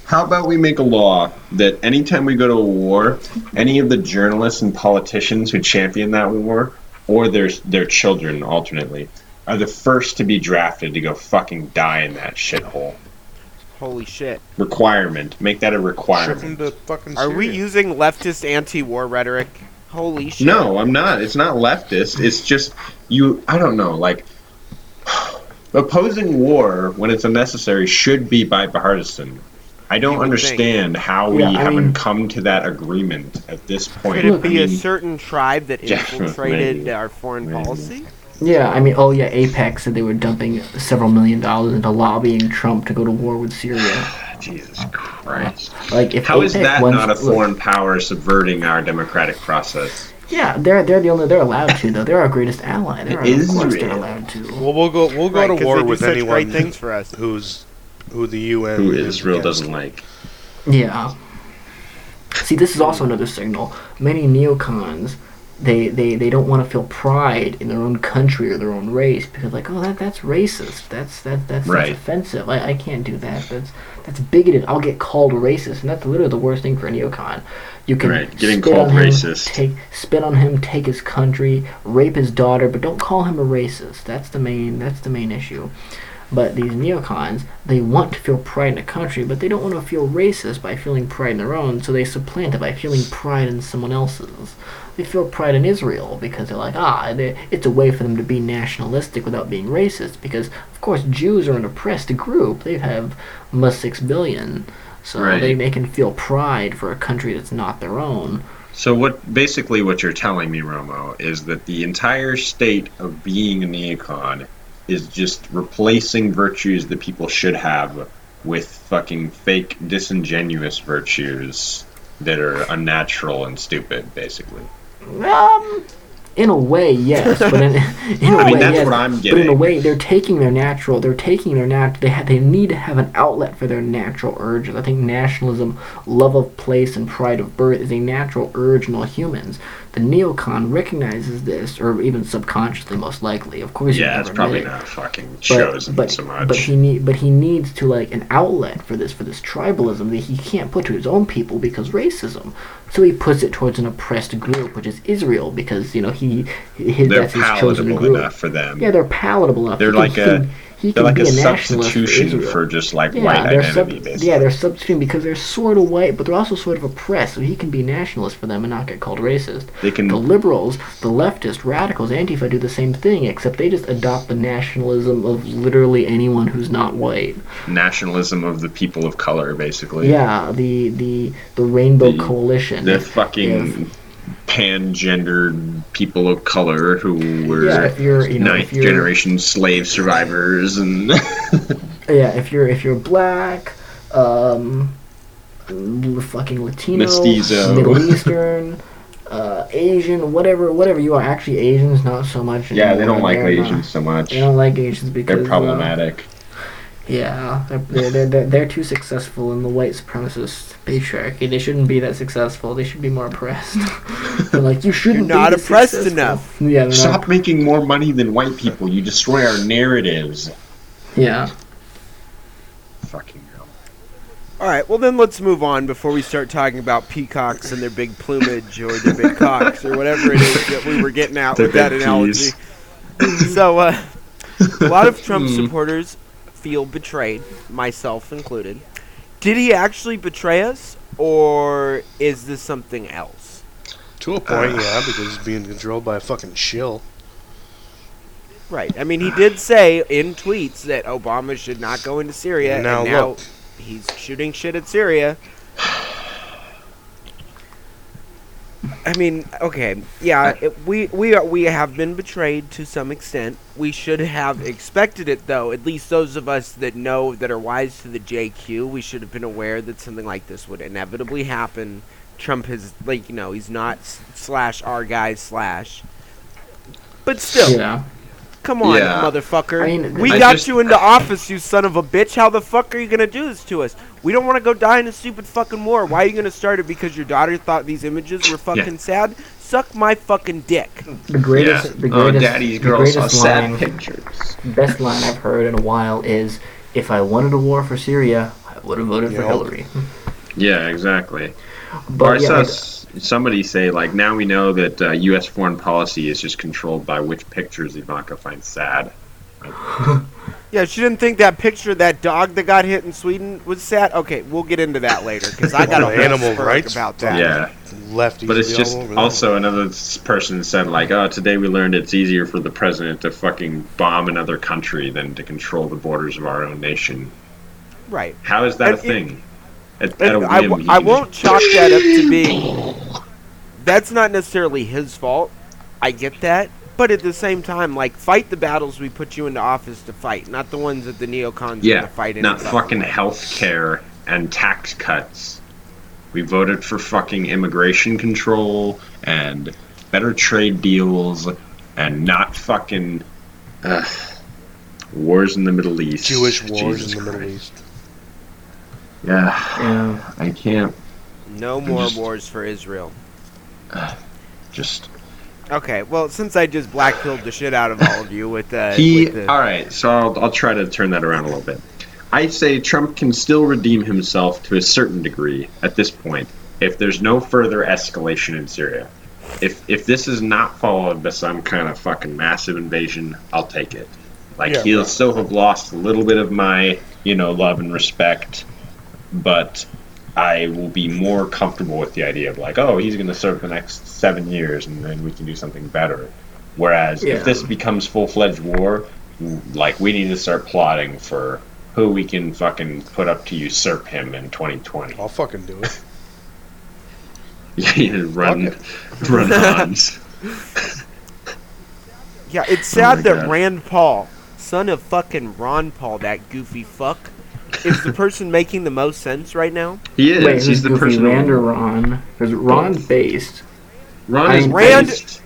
How about we make a law that anytime we go to a war, any of the journalists and politicians who champion that war, or their their children alternately, are the first to be drafted to go fucking die in that shithole. Holy shit. Requirement. Make that a requirement. to fucking Are we using leftist anti-war rhetoric? Holy shit. No, I'm not. It's not leftist. It's just you. I don't know. Like [SIGHS] opposing war when it's unnecessary should be bipartisan. I don't would understand how we Yeah, haven't mean- come to that agreement at this point. Could it I be a certain tribe that [LAUGHS] infiltrated maybe. our foreign Maybe. policy? Yeah, I mean, oh yeah, AIPAC said they were dumping several million dollars into lobbying Trump to go to war with Syria. [SIGHS] Jesus Christ. Like, if How is AIPAC that wants- not a look, foreign power subverting our democratic process? Yeah, they're they're the only they're allowed to though. They're our greatest ally. They're, of course they're allowed to. Well, we'll go. We'll go Right, to 'cause war with anyone great things for us. who's who the UN who Israel against. doesn't like. Yeah. See, this is also another signal. Many neocons, they, they, they don't want to feel pride in their own country or their own race because, like, oh, that that's racist. That's that that's, Right. that's offensive. I, I can't do that. That's that's bigoted. I'll get called racist, and that's literally the worst thing for a neocon. You can Right, getting called him, racist. take spit on him, take his country, rape his daughter, but don't call him a racist. That's the main that's the main issue. But these neocons, they want to feel pride in a country, but they don't want to feel racist by feeling pride in their own, so they supplant it by feeling pride in someone else's. They feel pride in Israel because they're like, ah, it's a way for them to be nationalistic without being racist. Because, of course, Jews are an oppressed group. They have almost six billion. So Right. they, they can feel pride for a country that's not their own. So what basically what you're telling me, Romo, is that the entire state of being a neocon is just replacing virtues that people should have with fucking fake disingenuous virtues that are unnatural and stupid, basically. Um, in a way, yes, but in, [LAUGHS] in a I mean, way, that's yes. what I'm But in a way, they're taking their natural. They're taking their nat. They have. They need to have an outlet for their natural urges. I think nationalism, love of place, and pride of birth is a natural urge in all humans. The neocon recognizes this, or even subconsciously, most likely. Of course, Yeah, it's probably it not fucking but, chosen but, so much. But he need, but he needs to like an outlet for this for this tribalism that he can't put to his own people because racism. So he puts it towards an oppressed group, which is Israel, because you know he his, They're that's his chosen group. enough for them. Yeah, they're palatable enough. They're He like a- he They're like a for substitution Israel. for just like Yeah, white identity, sub- basically. yeah, they're substituting because they're sort of white, but they're also sort of oppressed. So he can be nationalist for them and not get called racist. They can The liberals, the leftists, radicals, Antifa do the same thing, except they just adopt the nationalism of literally anyone who's not white. nationalism of the people of color, basically. Yeah, the the the Rainbow The- Coalition. The If- fucking pan-gendered people of color who were Yeah, if you're- you know, ninth generation slave survivors and [LAUGHS] yeah, if you're if you're black, um, fucking Latino, Mestizo. Middle Eastern, [LAUGHS] uh, Asian, whatever whatever you are. Actually, Asians not so much. yeah, they don't like They're not- Asians so much. They don't like Asians because They're uh, problematic. Yeah, they're, they're, they're, they're, they're too successful in the white supremacist patriarchy. They shouldn't be that successful. They should be more oppressed. [LAUGHS] they're like, you shouldn't You're not be oppressed successful." enough. Yeah, Stop not, making more money than white people. You destroy our narratives. yeah. Fucking hell. All right, well then let's move on before we start talking about peacocks and their big plumage or their big cocks or whatever it is that we were getting at Their with that analogy. peas. So, uh, a lot of Trump [LAUGHS] Hmm. supporters feel betrayed, myself included. Did he actually betray us, or is this something else? To a point, Uh. yeah, because he's being controlled by a fucking shill. Right. I mean, he did say in tweets that Obama should not go into Syria, Now and now look. he's shooting shit at Syria. I mean, okay, yeah, uh, it, we we are, we have been betrayed to some extent. We should have expected it, though. At least those of us that know that are wise to the JQ, we should have been aware that something like this would inevitably happen. Trump has, like, you know, he's not slash our guy slash. But still, Yeah. Come on, Yeah. motherfucker. I mean, we I got just- you into office, you son of a bitch. How the fuck are you gonna do this to us? We don't want to go die in a stupid fucking war. Why are you gonna start it because your daughter thought these images were fucking sad? Suck my fucking dick. The greatest, the oh, greatest, daddy's the girl saw greatest sad line, pictures. best line I've heard in a while is, "If I wanted a war for Syria, I would have voted for Hillary." Yeah, exactly. But Or I yeah, saw like, somebody say like now we know that uh, U.S. foreign policy is just controlled by which pictures Ivanka finds sad. [LAUGHS] [LAUGHS] Yeah, she didn't think that picture of that dog that got hit in Sweden was sad. Okay, we'll get into that later because I got [LAUGHS] a animal spurt rights about that. Yeah, Lefties. but it's just all over also another person said like, oh, today we learned it's easier for the president to fucking bomb another country than to control the borders of our own nation. Right. How is that And a it- thing? At, at a And I, whim, w- he I can won't chalk that up to being. [LAUGHS] That's not necessarily his fault. I get that. But at the same time, like, fight the battles we put you into office to fight, not the ones that the neocons are Yeah, gonna fight not fucking health care and tax cuts. We voted for fucking immigration control and better trade deals and not fucking uh, wars in the Middle East. Jewish wars Jesus in the Middle East. Yeah, yeah. I can't No more just- wars for Israel. just. Okay, well, since I just black blackpilled the shit out of all of you with, uh, He. with the, All right, so I'll, I'll try to turn that around a little bit. I say Trump can still redeem himself to a certain degree at this point if there's no further escalation in Syria. If if this is not followed by some kind of fucking massive invasion, I'll take it. Like Yeah, he'll right. still have lost a little bit of my, you know, love and respect, but I will be more comfortable with the idea of like, oh, he's going to serve the next seven years, and then we can do something better. Whereas Yeah. if this becomes full fledged war, like we need to start plotting for who we can fucking put up to usurp him in 2020. I'll fucking do it. [LAUGHS] Yeah, run, Okay. run Hans. [LAUGHS] Yeah, it's Oh sad my that God. Rand Paul, son of fucking Ron Paul, that goofy fuck, is the person making the most sense right now. He is. Wait, he's who's the Goofy, person. Rand or Ron? Because Ron's based. Ron is Rand- based-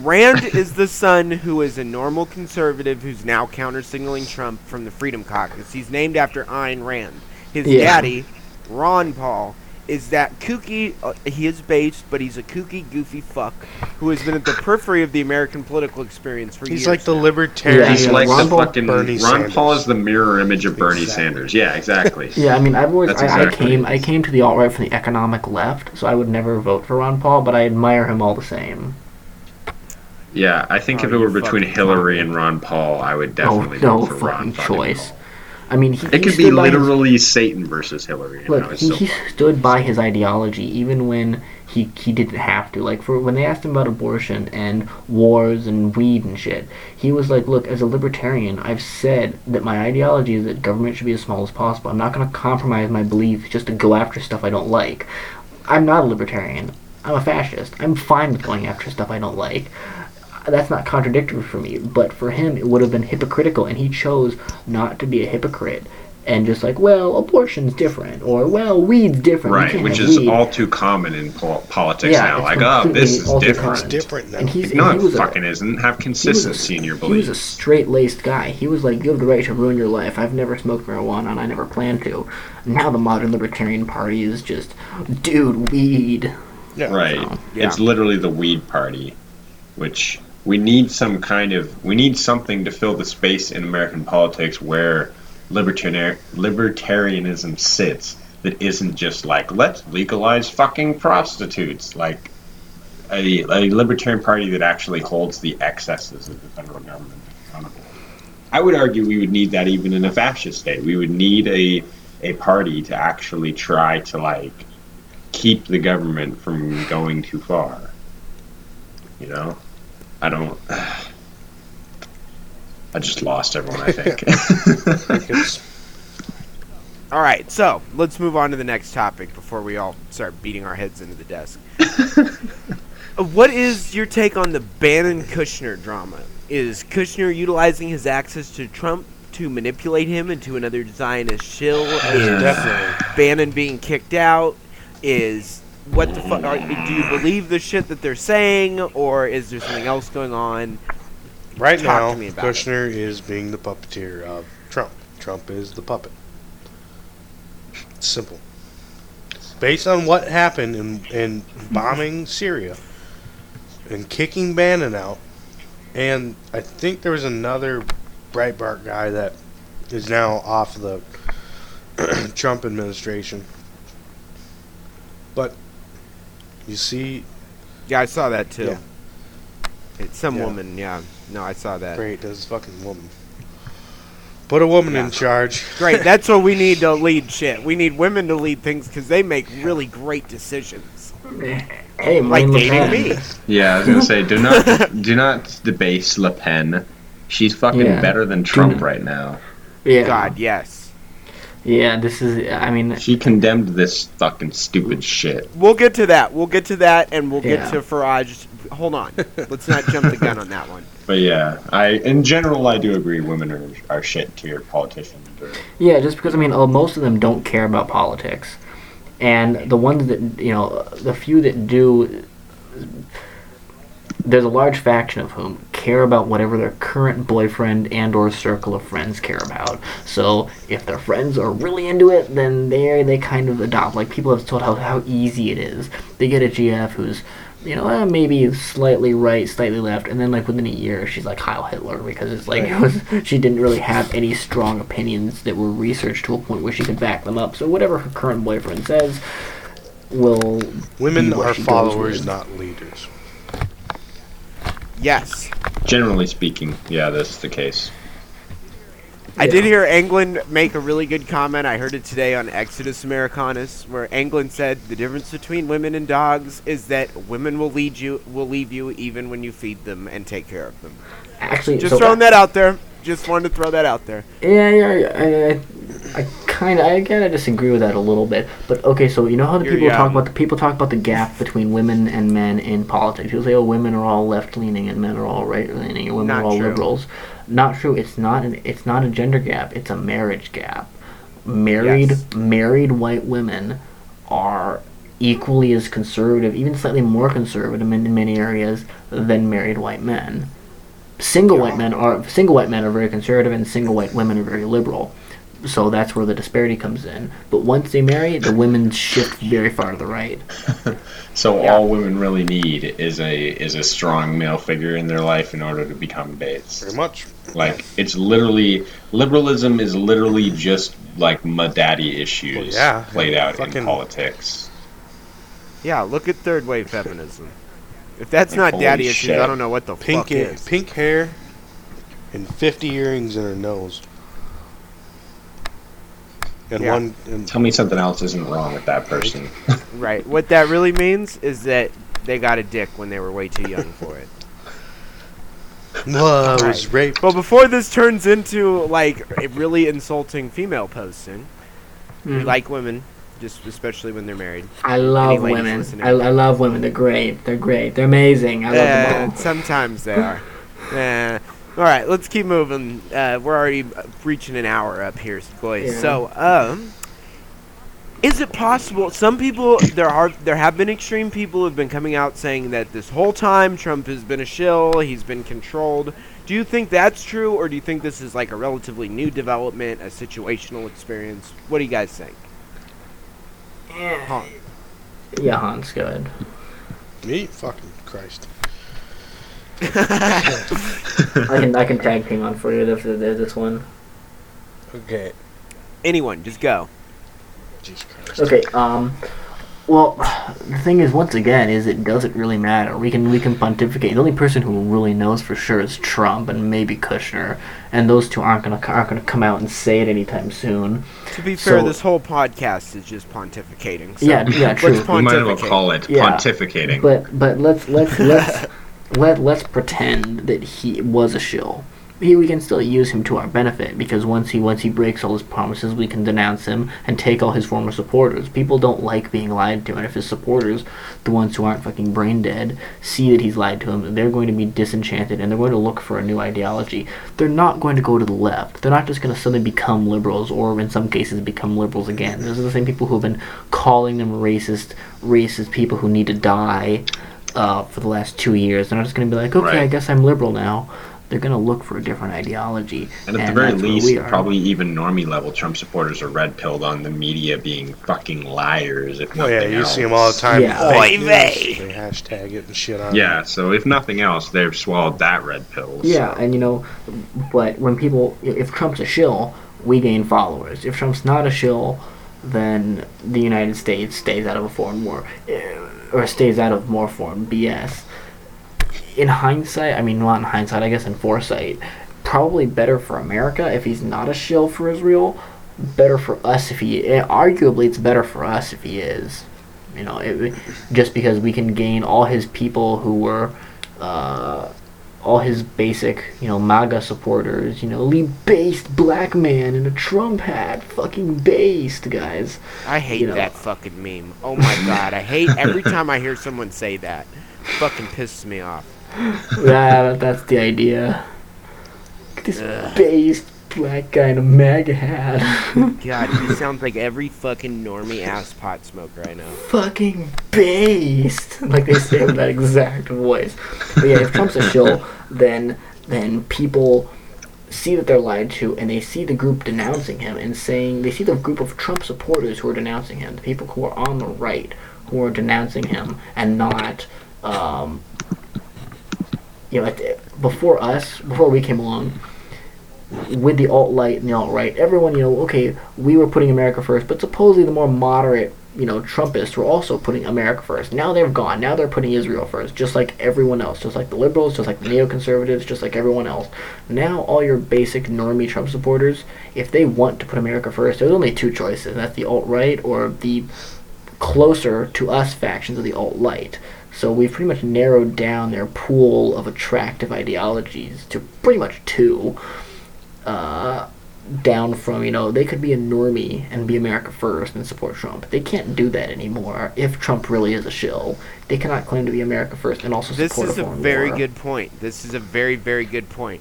Rand is the son who is a normal conservative who's now counter signaling Trump from the Freedom Caucus. He's named after Ayn Rand. His Yeah. daddy, Ron Paul, is that kooky. Uh, he is based, but he's a kooky, goofy fuck who has been at the periphery of the American political experience for years. He's like the now. libertarian. Yeah, He's like Ron the fucking Bernie Ron Paul is the mirror image of Bernie Exactly. Sanders. Yeah, exactly. [LAUGHS] Yeah, I mean, I've always I, exactly I came I came to the alt right from the economic left, so I would never vote for Ron Paul, but I admire him all the same. Yeah, I think Oh, if it were between Hillary cunt. and Ron Paul, I would Oh definitely no vote for Ron fucking fucking choice. Paul. I mean, he, It he could be stood by his- literally Satan versus Hillary. Look, I was he, so he stood by his ideology even when he he didn't have to. Like for when they asked him about abortion and wars and weed and shit, he was like, "Look, as a libertarian, I've said that my ideology is that government should be as small as possible. I'm not going to compromise my beliefs just to go after stuff I don't like. I'm not a libertarian. I'm a fascist. I'm fine with going after stuff I don't like." That's not contradictory for me, but for him it would have been hypocritical, and he chose not to be a hypocrite and just like, well, abortion's different, or well, weed's different. right, which is weed. all too common in pol- politics Yeah, now. Like, oh, this is all too different. common. different now. And he's No, and he it fucking a, isn't. Have he was a- consistency in your He was a straight laced guy. He was like, you have the right to ruin your life. I've never smoked marijuana, and I never plan to. Now the modern libertarian party is just, dude, weed. Yeah. Right. So, yeah. It's literally the weed party, which we need some kind of we need something to fill the space in American politics where libertarian libertarianism sits that isn't just like let's legalize fucking prostitutes like a, a libertarian party that actually holds the excesses of the federal government accountable. I would argue we would need that even in a fascist state. We would need a a party to actually try to like keep the government from going too far. You know, I don't. [SIGHS] I just lost everyone. I think. [LAUGHS] All right, so let's move on to the next topic before we all start beating our heads into the desk. [LAUGHS] What is your take on the Bannon Kushner drama? Is Kushner utilizing his access to Trump to manipulate him into another Zionist shill? Is Definitely. Bannon being kicked out? Is what the fuck? Do you believe the shit that they're saying, or is there something else going on? Right Talk now. Kushner is being the puppeteer of Trump. Trump is the puppet. It's simple. Based on what happened in, in bombing [LAUGHS] Syria and kicking Bannon out, and I think there was another Breitbart guy that is now off the [CLEARS THROAT] Trump administration. But you see, Yeah, I saw that too. Yeah. It's some Yeah. woman. Yeah, no, I saw that. great, this fucking woman. Put a woman Yeah. in charge. [LAUGHS] Great. That's what we need to lead shit. We need women to lead things because they make really great decisions. Hey, Like Le dating Pen. me. yeah, I was gonna say, do not [LAUGHS] do not debase Le Pen. She's fucking Yeah. better than Trump right now. Yeah. God, yes. Yeah, this is. I mean, She condemned this fucking stupid shit. We'll get to that. We'll get to that, and we'll get to Farage. Hold on. Let's not jump the gun on that one. [LAUGHS] But yeah, I in general I do agree women are are shit tier politicians. Or, Yeah, just because I mean, uh, most of them don't care about politics, and the ones that you know, the few that do, there's a large faction of whom care about whatever their current boyfriend and or circle of friends care about. So if their friends are really into it, then they they kind of adopt. Like people have told how how easy it is. They get a GF who's you know, eh, maybe slightly right, slightly left, and then like within a year, she's like Heil Hitler because it's like [LAUGHS] it was, she didn't really have any strong opinions that were researched to a point where she could back them up. So whatever her current boyfriend says, will Women are followers, not leaders. Yes. generally speaking, yeah, that's the case. I did hear England make a really good comment. I heard it today on Exodus Americanus, where England said the difference between women and dogs is that women will lead you, will leave you even when you feed them and take care of them. Actually, Just so throwing that out there. Just wanted to throw that out there. Yeah, yeah, I, I, I kind of, I kind of disagree with that a little bit. But okay, so you know how the You're people talk about the people talk about the gap between women and men in politics. People say, oh, women are all left leaning and men are all right leaning, and women Not are all true. liberals. Not true. It's not an, it's not a gender gap. It's a marriage gap. Married Yes. married white women are equally as conservative, even slightly more conservative in, in many areas than married white men. Single white men are single white men are very conservative, and single white women are very liberal. So that's where the disparity comes in. But once they marry, the women shift very far to the right. [LAUGHS] So Yeah. all women really need is a is a strong male figure in their life in order to become based. Pretty much. Like it's literally liberalism is literally just like my daddy issues Well, yeah, played out in politics. Yeah, look at third wave feminism. If that's Like, not holy daddy issues. I don't know what the Pink, fuck hair, is. pink hair, and fifty earrings in her nose, and Yeah. one. And, Tell me something else isn't wrong with that person. [LAUGHS] Right. What that really means is that they got a dick when they were way too young for it. well, I was Right. raped. But before this turns into like a really insulting female posting, we Mm. like women, just especially when they're married. I love women. I, I love women. They're great. They're great. They're amazing. I love them all. sometimes they are. [LAUGHS] Uh, all right, let's keep moving. Uh, we're already reaching an hour up here, boys. Yeah. So, um, is it possible? Some people there are there have been extreme people who have been coming out saying that this whole time Trump has been a shill. He's been controlled. Do you think that's true, or do you think this is like a relatively new development, a situational experience? What do you guys think? Huh. Yeah, Han's good. Me, fucking Christ. I can I can tag team on for you if there's this one. Okay. Anyone, just go. Jesus Okay. Um. Well, the thing is, once again, is it doesn't really matter. We can we can pontificate. The only person who really knows for sure is Trump and maybe Kushner, and those two aren't gonna aren't gonna come out and say it anytime soon. To be fair, So- this whole podcast is just pontificating. So Yeah, yeah, true. Let's We might as well call it Yeah. pontificating. But but let's let's let's [LAUGHS] let let's pretend that he was a shill. He, we can still use him to our benefit because once he once he breaks all his promises, we can denounce him and take all his former supporters. People don't like being lied to, and if his supporters, the ones who aren't fucking brain dead, see that he's lied to them, they're going to be disenchanted and they're going to look for a new ideology. They're not going to go to the left. They're not just going to suddenly become liberals, or in some cases become liberals again. Those are the same people who have been calling them racist, racist people who need to die uh, for the last two years. They're not just going to be like, okay, I guess I'm liberal now. They're going to look for a different ideology. And at the very least, probably even normie level Trump supporters are red pilled on the media being fucking liars. If Oh yeah, nothing you see them all the time. Yeah. Fake Oy vey. They hashtag it and shit on. Yeah, so if nothing else, they've swallowed that red pill. so- Yeah, and you know, but when people, if Trump's a shill, we gain followers. If Trump's not a shill, then the United States stays out of a foreign war, eh, or stays out of more foreign BS. In hindsight, I mean, not in hindsight, I guess in foresight, probably better for America if he's not a shill for Israel. Better for us if he, eh, arguably, it's better for us if he is. You know, it, just because we can gain all his people who were. Uh, all his basic, you know, MAGA supporters, you know, Lee based black man in a Trump hat, fucking based, guys. I hate you know. that fucking meme. Oh my god, I hate every time I hear someone say that. Fucking pisses me off. [LAUGHS] that, that's the idea. This Ugh. based black guy in a MAGA hat. [LAUGHS] God, he sounds like every fucking normie ass pot smoker I know. fucking based, like they say with that exact voice. But yeah, if Trump's a [LAUGHS] shill, then then people see that they're lied to, and they see the group denouncing him and saying they see the group of Trump supporters who are denouncing him, the people who are on the right who are denouncing him, and not. Um, you know, before us, before we came along, with the alt right and the alt right, everyone, you know, okay, we were putting America first, but supposedly the more moderate you know, Trumpists were also putting America first. Now they've gone. Now they're putting Israel first, just like everyone else, just like the liberals, just like the neoconservatives, just like everyone else. Now all your basic normie Trump supporters, if they want to put America first, there's only two choices. and That's the alt right or the closer to us factions of the alt right. So we've pretty much narrowed down their pool of attractive ideologies to pretty much two. Uh, down from, you know, they could be a normie and be America first and support Trump. They can't do that anymore if Trump really is a shill. They cannot claim to be America first and also This support This is a a very war. good point. This is a very, very good point.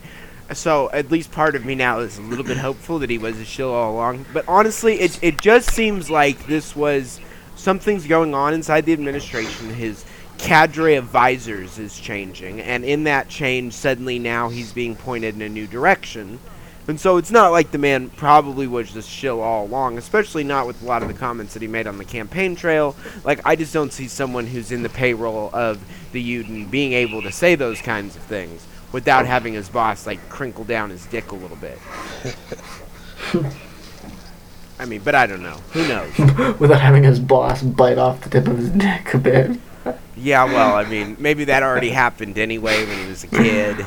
So at least part of me now is a little bit hopeful that he was a shill all along. But honestly, it it just seems like this was something's going on inside the administration. His cadre of advisors is changing, and in that change, suddenly now he's being pointed in a new direction. And so it's not like the man probably was just shill all along, especially not with a lot of the comments that he made on the campaign trail. Like, I just don't see someone who's in the payroll of the Uden being able to say those kinds of things without having his boss, like, crinkle down his dick a little bit. I mean, but I don't know. Who knows? [LAUGHS] Without having his boss bite off the tip of his dick a bit. Yeah, well, I mean, maybe that already happened anyway when he was a kid.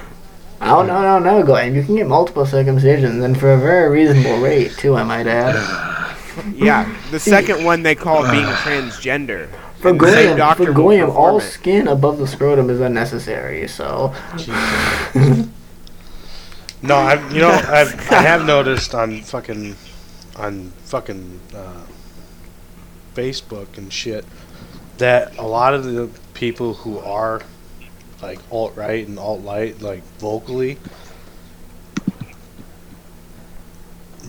Oh, no, no, no, Glenn. You can get multiple circumcisions and for a very reasonable rate, too, I might add. [SIGHS] Yeah, the second one they call [SIGHS] being transgender. For And the Goyim, doctor for Goyim all it. skin above the scrotum is unnecessary, so. No, I've you know I've I have noticed on fucking on fucking uh, Facebook and shit that a lot of the people who are like alt right and alt light like vocally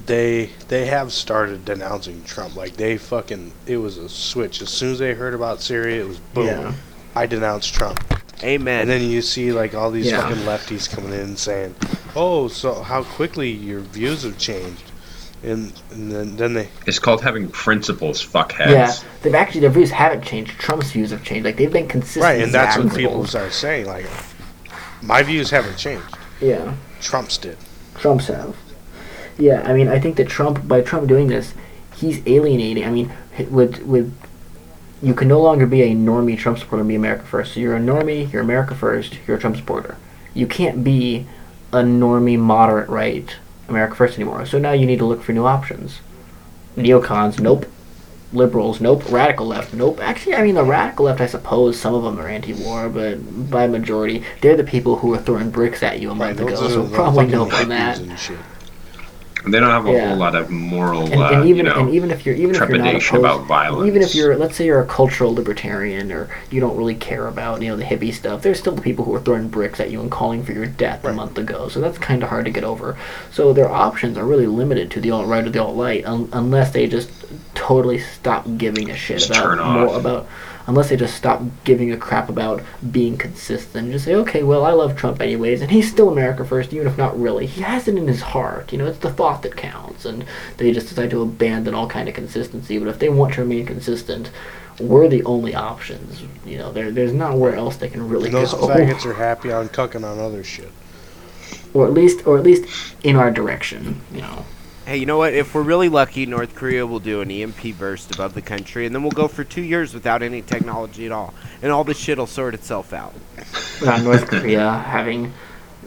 they they have started denouncing Trump like they fucking it was a switch as soon as they heard about Syria it was boom Yeah. I denounced Trump Amen. and then you see like all these Yeah. fucking lefties coming in and saying, "Oh, so how quickly your views have changed," and, and then then they It's called having principles, fuckheads. Yeah, they've actually their views haven't changed. Trump's views have changed. Like they've been consistent. right, and that's what people are saying. Like, my views haven't changed. Yeah, Trump's did. Trump's have. Yeah, I mean, I think that Trump, by Trump doing this, he's alienating. I mean, with with you can no longer be a normie Trump supporter and be America first. So you're a normie, you're America first, you're a Trump supporter. You can't be a normie moderate right America first anymore. So now you need to look for new options. Neocons, nope. Liberals, nope. Radical left, nope. Actually, I mean, the radical left, I suppose some of them are anti-war, but by majority, they're the people who were throwing bricks at you a month Right, ago. are So probably fucking no on that. And. They don't have a Yeah. whole lot of moral, and, uh, and even you know, and even if you're even if you're not opposed, about violence. even if you're let's say you're a cultural libertarian or you don't really care about you know the hippie stuff, there's still the people who are throwing bricks at you and calling for your death a month ago. So that's kind of hard to get over. So their options are really limited to the alt right or the alt right, un- unless they just totally stop giving a shit Just about turn more about. Unless they just stop giving a crap about being consistent and just say, okay, well, I love Trump anyways, and he's still America first, even if not really. He has it in his heart, you know, it's the thought that counts, and they just decide to abandon all kind of consistency. But if they want to remain consistent, we're the only options. You know, there, there's nowhere else they can really And those go, faggots are happy on cucking on other shit. or at least, or at least in our direction. You know, Hey, you know what? If we're really lucky, North Korea will do an EMP burst above the country, and then we'll go for two years without any technology at all, and all this shit will sort itself out. without North Korea having,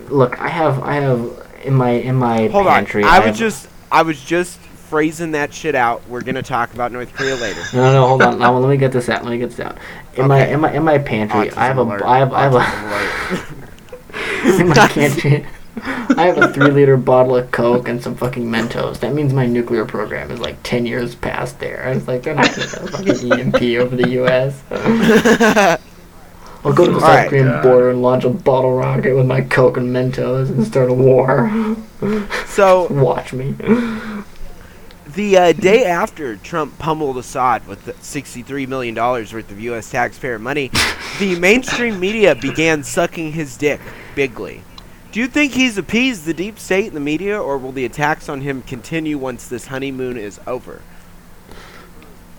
look, I have, I have in my in my Hold pantry. on, I was have- just, I was just phrasing that shit out. We're gonna talk about North Korea later. No, no, hold on. Now, let me get this out. Let me get this out. In my in my in my pantry, I have a Autism alert. I have I have Autism alert. a [LAUGHS] in my [LAUGHS] pantry. I have a three liter bottle of Coke and some fucking Mentos. That means my nuclear program is like ten years past there. It's like they're not gonna get a fucking EMP over the U.S. I'll go to the South Alright. Korean God. border and launch a bottle rocket with my Coke and Mentos and start a war. so Watch me. the uh, day after Trump pummeled Assad with $63 million worth of U.S. taxpayer money, the mainstream media began sucking his dick bigly. Do you think he's appeased the deep state and the media, or will the attacks on him continue once this honeymoon is over?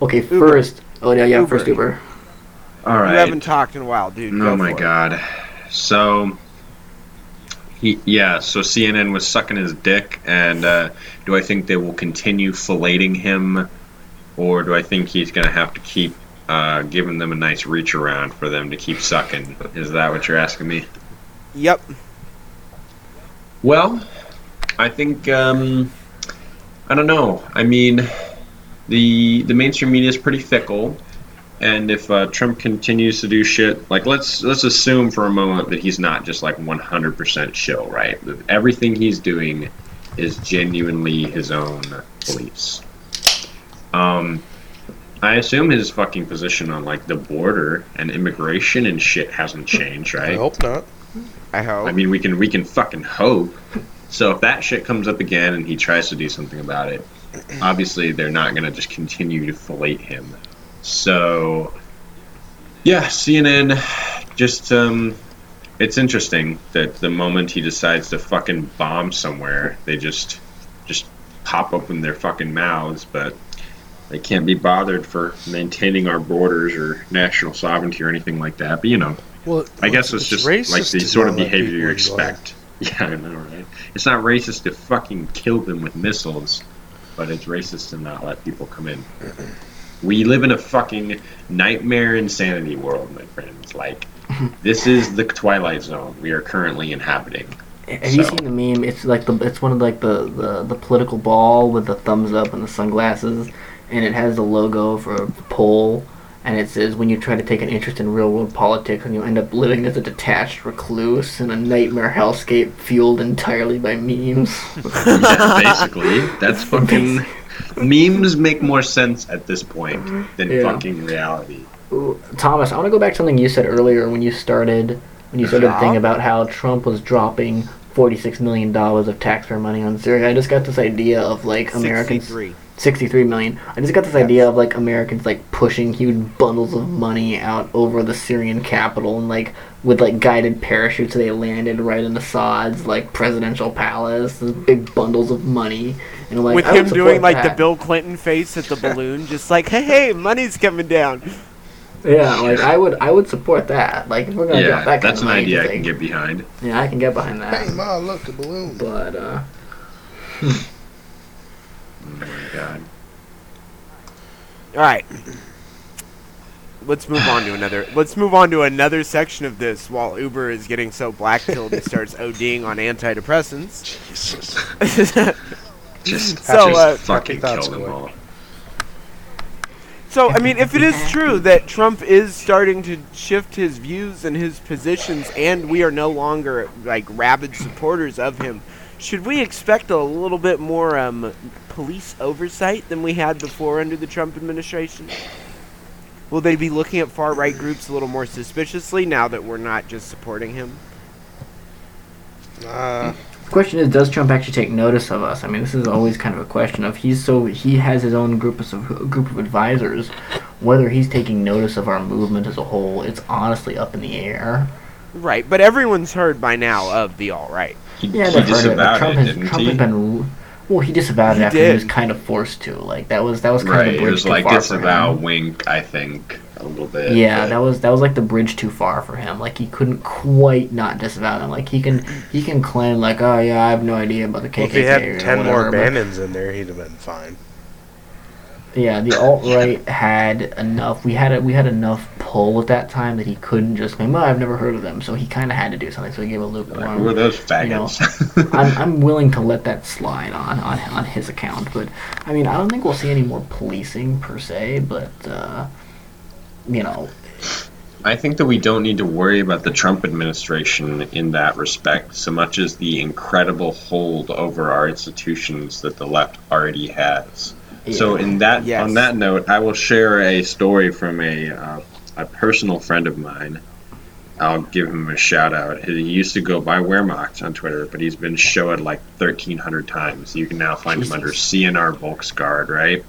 Okay, Uber. first. Oh yeah, yeah. Uber. First Uber. All You haven't talked in a while, dude. Oh Go my for it. god. So he yeah, so CNN was sucking his dick and uh, do I think they will continue filleting him or do I think he's going to have to keep uh, giving them a nice reach around for them to keep sucking? Is that what you're asking me? Yep. Well, I think um, I don't know. I mean, the the mainstream media is pretty fickle, and if uh, Trump continues to do shit, like let's let's assume for a moment that he's not just like 100% shill, right? That everything he's doing is genuinely his own beliefs. Um, I assume his fucking position on like the border and immigration and shit hasn't changed, right? I hope not. I hope. I mean, we can we can fucking hope. So if that shit comes up again and he tries to do something about it, obviously they're not gonna just continue to fillet him. So yeah, CNN just um it's interesting that the moment he decides to fucking bomb somewhere, they just just pop open their fucking mouths, but they can't be bothered for maintaining our borders or national sovereignty or anything like that. But you know, Well, I guess it's, just like the sort of behavior you expect. [LAUGHS] Yeah, I know, right? It's not racist to fucking kill them with missiles, but it's racist to not let people come in. We live in a fucking nightmare insanity world, my friends. Like, [LAUGHS] this is the twilight zone we are currently inhabiting. Have you So- seen the meme? It's like the it's one of like the, the the political ball with the thumbs up and the sunglasses, and it has the logo for a poll, and it says when you try to take an interest in real world politics, and you end up living as a detached recluse in a nightmare hellscape fueled entirely by memes. Yeah, basically, that's [LAUGHS] fucking. Memes make more sense at this point mm-hmm. than Yeah. fucking reality. Thomas, I want to go back to something you said earlier when you started when you started Yeah. the thing about how Trump was dropping forty-six million dollars of taxpayer money on Syria. I just got this idea of like Americans 63. 63 million. I just got this idea of like Americans like pushing huge bundles of money out over the Syrian capital and like with like guided parachutes they landed right in Assad's like presidential palace. Big bundles of money and like With I him support doing like the. Bill Clinton face at the [LAUGHS] balloon, just like, hey, hey, money's coming down. Yeah, like I would I would support that. Like if we're gonna Yeah, drop that kind that's of an money idea I can get behind. Yeah, I can get behind that. Hey, ma, look, a balloon. But uh [LAUGHS] Oh my god. All right. Let's move on to another. Let's move on to another section of this while Uber is getting so black pilled he starts [LAUGHS] ODing on antidepressants. Jesus. [LAUGHS] Just, So, just uh, fucking kill them Corey. all. So, I mean, if it is true that Trump is starting to shift his views and his positions, and we are no longer like rabid supporters of him, should we expect a little bit more um, police oversight than we had before under the Trump administration? Will they be looking at far right groups a little more suspiciously now that we're not just supporting him? Uh, the question is does Trump actually take notice of us? I mean this is always kind of a question of he's so he has his own group of group of advisors. Whether he's taking notice of our movement as a whole, it's honestly up in the air. Right, but everyone's heard by now of the alt right. He, Yeah, he they've it, disavowed Trump it, has didn't Trump he? has been well, he disavowed it He after he was kind of forced to. Like that was that was kind Right, of the it bridge was too like far for disavow, him. wink, I think, a little bit. Yeah, but- that was that was like the bridge too far for him. Like he couldn't quite not disavow him. Like he can he can claim like, oh yeah, I have no idea about the KKK well, if he had or ten whatever. more but- Bannons in there, he'd have been fine. Yeah, the alt right had enough. We had a, we had enough pull at that time that he couldn't just claim, "Oh, I've never heard of them." So he kind of had to do something. So he gave a Like, lukewarm. who are those you know, faggots? [LAUGHS] I'm, I'm willing to let that slide on, on on his account, but I mean, I don't think we'll see any more policing per se. But uh, you know, I think that we don't need to worry about the Trump administration in that respect so much as the incredible hold over our institutions that the left already has. So, in that Yes. on that note, I will share a story from a uh, a personal friend of mine. I'll give him a shout out. He used to go by Wehrmacht on Twitter, but he's been showed like 1,300 times. You can now find him under CNR Volksguard, right?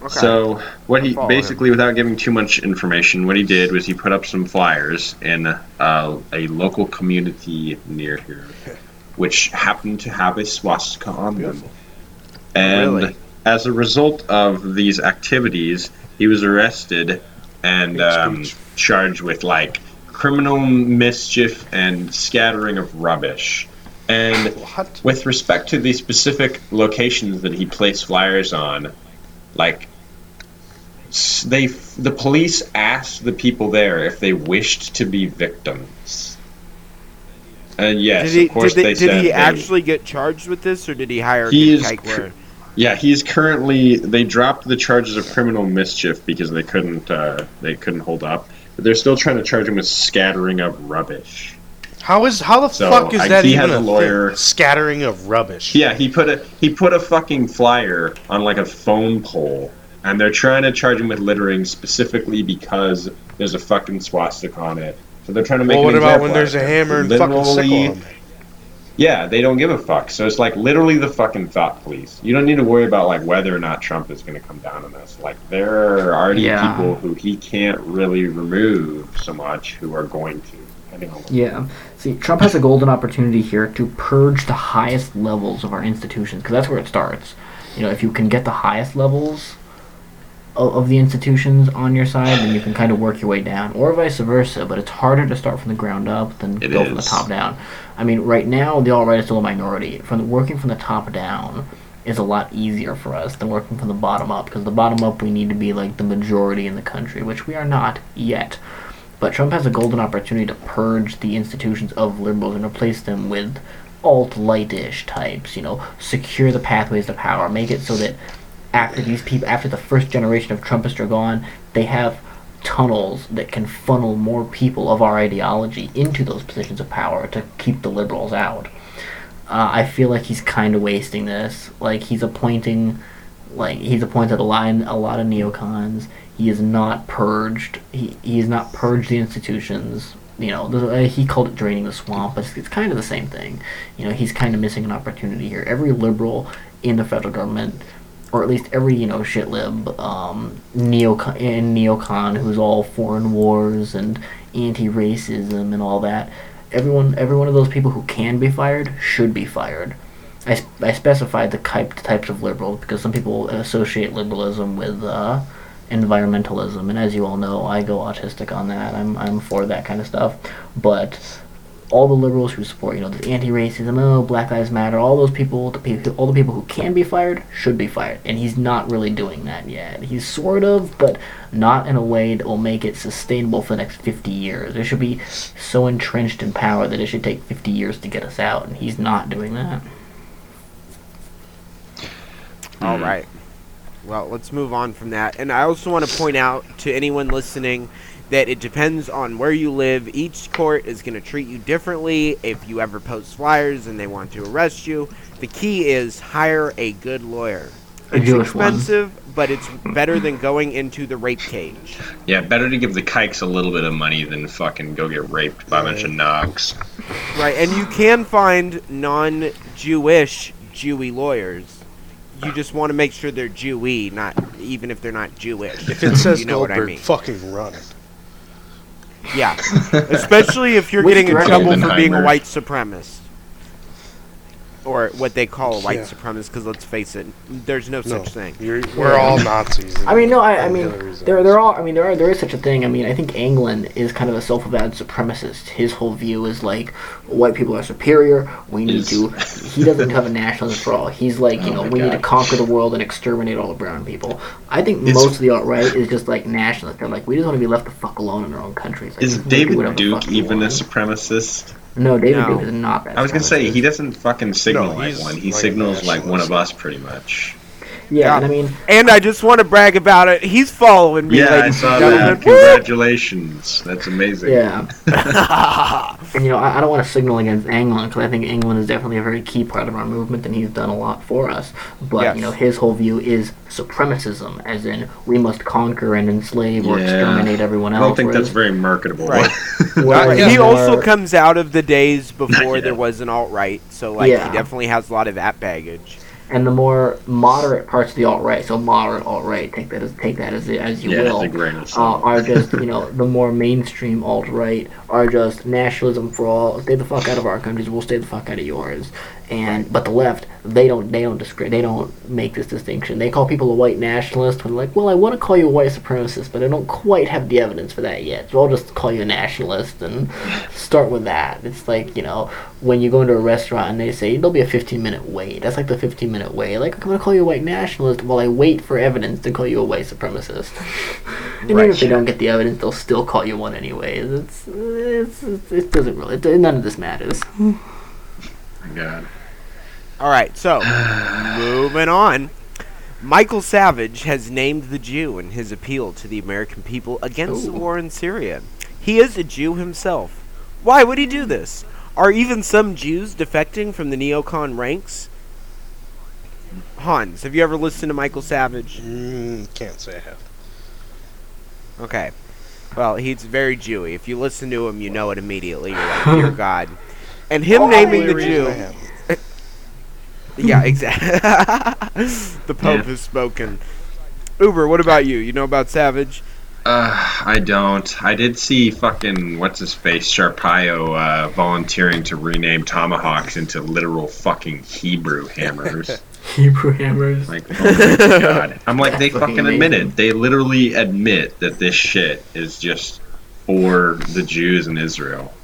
Okay. So what he basically, without giving too much information, what he did was he put up some flyers in uh, a local community near here, [LAUGHS] which happened to have a swastika on them. And Really? As a result of these activities, he was arrested and um, charged with like criminal mischief and scattering of rubbish. And What? with respect to the specific locations that he placed flyers on, like they the police asked the people there if they wished to be victims. And yes, did he, of course did, they, they did said he they- actually get charged with this, or did he hire He a is lawyer? Yeah, he's currently. They dropped the charges of criminal mischief because they couldn't. Uh, they couldn't hold up. But they're still trying to charge him with scattering of rubbish. How is how the So, fuck is I- that he even has a a lawyer- thing? Scattering of rubbish. Yeah, he put a he put a fucking flyer on like a phone pole, and they're trying to charge him with littering specifically because there's a fucking swastika on it. So they're trying to make. Well, what about when there's a hammer and fucking sickle on it? Yeah, they don't give a fuck. So it's like literally the fucking thought police. You don't need to worry about like whether or not Trump is going to come down on us. Like there are already Yeah. people who he can't really remove so much who are going to. Depending on what Yeah. See, Trump has a golden opportunity here to purge the highest levels of our institutions, because that's where it starts. You know, if you can get the highest levels of, the institutions on your side, then you can kind of work your way down, or vice versa. But it's harder to start from the ground up than It go from the top down. I mean, right now the alt right is still a minority. From the, working from the top down is a lot easier for us than working from the bottom up, because the bottom up we need to be like the majority in the country, which we are not yet. But Trump has a golden opportunity to purge the institutions of liberals and replace them with alt-lightish types. You know, secure the pathways to power, make it so that after these people, after the first generation of Trumpists are gone, they have tunnels that can funnel more people of our ideology into those positions of power to keep the liberals out. Uh, I feel like he's kind of wasting this. Like he's appointing, like he's appointed a lot, a lot of neocons. He is not purged. He he not purged the institutions. You know, the, uh, he called it draining the swamp, but it's, it's kind of the same thing. You know, he's kind of missing an opportunity here. Every liberal in the federal government, or at least every you know shit lib, um, neocon and neocon who's all foreign wars and anti-racism and all that. Everyone, every one of those people who can be fired should be fired. I, I specified the type, types of liberals because some people associate liberalism with uh, environmentalism, and as you all know, I go autistic on that. I'm I'm for that kind of stuff, but all the liberals who support, you know, this anti-racism, oh, Black Lives Matter, all those people, the people, all the people who can be fired should be fired, and he's not really doing that yet. He's sort of, but not in a way that will make it sustainable for the next 50 years. It should be so entrenched in power that it should take 50 years to get us out, and he's not doing that. All right. Well, let's move on from that. And I also want to point out to anyone listening that it depends on where you live. Each court is going to treat you differently if you ever post flyers and they want to arrest you. The key is hire a good lawyer. A It's Jewish one. expensive, but it's better than going into the rape cage. Yeah, better to give the kikes a little bit of money than fucking go get raped by a bunch of nugs. Right, and you can find non-Jewish Jewy lawyers. You just want to make sure they're Jewy, not even if they're not Jewish. If it says you know what I Goldberg, mean. fucking run. Yeah, [LAUGHS] especially if you're Which getting in trouble for being a white supremacist, or what they call a white Yeah. supremacist. Because let's face it, there's no, No, such thing. You're, we're all Nazis. [LAUGHS] I mean, no, I, I mean, Hillary's there, ass. there are, I mean, there are, there is such a thing. I mean, I think Anglin is kind of a self-avowed supremacist. His whole view is like, white people are superior. We need Is- to. He doesn't have a nationalist for all. He's like, oh you Oh know, my we need to conquer the world and exterminate all the brown people. I think Is- most of the alt right is just like nationalist. They're like, we just want to be left the fuck alone in our own countries. Like, Is we can do whatever David Duke even a supremacist? No, David No. Duke is not that. I was gonna say he doesn't fucking signal No, like one. He like signals like one of us, pretty much. Yeah, Yeah. and I mean, And I just want to brag about it. He's following me, Yeah, I saw that. [LAUGHS] gentlemen. Congratulations. That's amazing. yeah. [LAUGHS] And you know, I, I don't want to signal against Anglin because I think Anglin is definitely a very key part of our movement, and he's done a lot for us. But Yes. you know, his whole view is supremacism, as in we must conquer and enslave or Yeah. exterminate everyone else. I don't think that's very marketable. Right. [LAUGHS] whereas Uh, he more- also comes out of the days before there was an alt right, so like Yeah. he definitely has a lot of that baggage. And the more moderate parts of the alt right, so moderate alt right, take that as take that as as you yeah, will. it's a grain of uh, are just you know the more mainstream alt right are just nationalism for all. Stay the fuck out of our countries. We'll stay the fuck out of yours. And but the left they don't they don't discri- they don't make this distinction. They call people a white nationalist when like, well, I want to call you a white supremacist, but I don't quite have the evidence for that yet. So I'll just call you a nationalist and start with that. It's like you know when you go into a restaurant and they say there'll be a 15 minute wait. That's like the 15 minute wait. Like I'm gonna call you a white nationalist while I wait for evidence to call you a white supremacist. and even Right. if they don't get the evidence, they'll still call you one anyways. It's, it's, it's it doesn't really it, none of this matters. God. All right, so [SIGHS] moving on. Michael Savage has named the Jew in his appeal to the American people against the war in Syria. He is a Jew himself. Why would he do this? Are even some Jews defecting from the neocon ranks? Hans, have you ever listened to Michael Savage? Mm, can't say I have. Okay. Well, he's very Jewy. If you listen to him, you know it immediately. You're like, dear [LAUGHS] God. And him naming the Jew. I haven't. Yeah, [LAUGHS] exactly. [LAUGHS] the Pope Yeah. has spoken. Uber, what about you? You know about Savage? Uh, I don't. I did see fucking what's his face Shapiro uh, volunteering to rename tomahawks into literal fucking Hebrew hammers. [LAUGHS] Hebrew hammers. Like, oh my god! I'm like, they That's fucking fucking admit amazing. it. They literally admit that this shit is just for the Jews in Israel.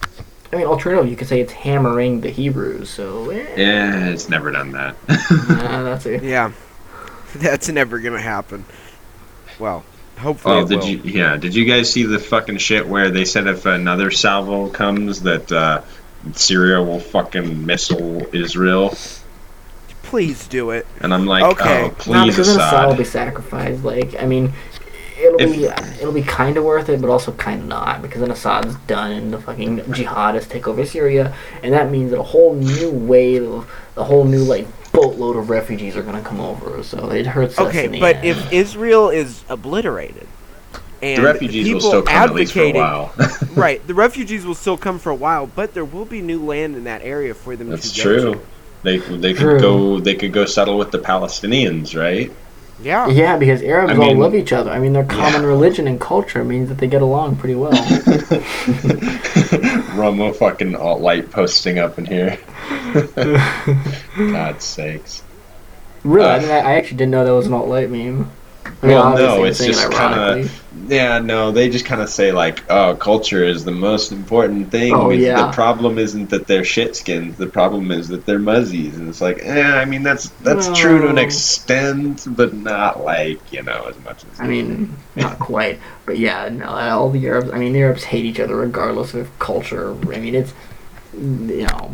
I mean, alternative, you could say it's hammering the Hebrews. So eh, Yeah, it's never done that. [LAUGHS] uh, that's a Yeah. [LAUGHS] That's never going to happen. Well, hopefully Oh, did will. you? Yeah, did you guys see the fucking shit where they said if another salvo comes that uh, Syria will fucking missile Israel? Please do it. And I'm like, Okay. oh, no, please, because then Assad will be sacrificed. Like, I mean, it'll If- be it'll be kind of worth it, but also kind of not, because then Assad's done and the fucking jihadists take over Syria, and that means that a whole new wave of a whole new like boatload of refugees are gonna come over. So it hurts us. Okay, in the but end. if Israel is obliterated and The refugees will still come at least for a while. [LAUGHS] right, the refugees will still come for a while, but there will be new land in that area for them That's to go true. to. They they True. could go they could go settle with the Palestinians, right? Yeah. yeah, because Arabs I all love each other. I mean, their common religion and culture means that they get along pretty well. [LAUGHS] Romo fucking alt light posting up in here. [LAUGHS] God's sakes. really, I, Uh, mean, I, I actually didn't know that was an alt light meme. I mean, Well, no, it's just kind of yeah, no. They just kind of say like, "Oh, culture is the most important thing." Oh, It's- yeah. The problem isn't that they're shitskins. The problem is that they're muzzies, and it's like, eh. I mean, that's that's true to an extent, but not like you know as much as. I mean, not quite, but yeah, no, all the Arabs. I mean, the Arabs hate each other regardless of culture. I mean, it's you know,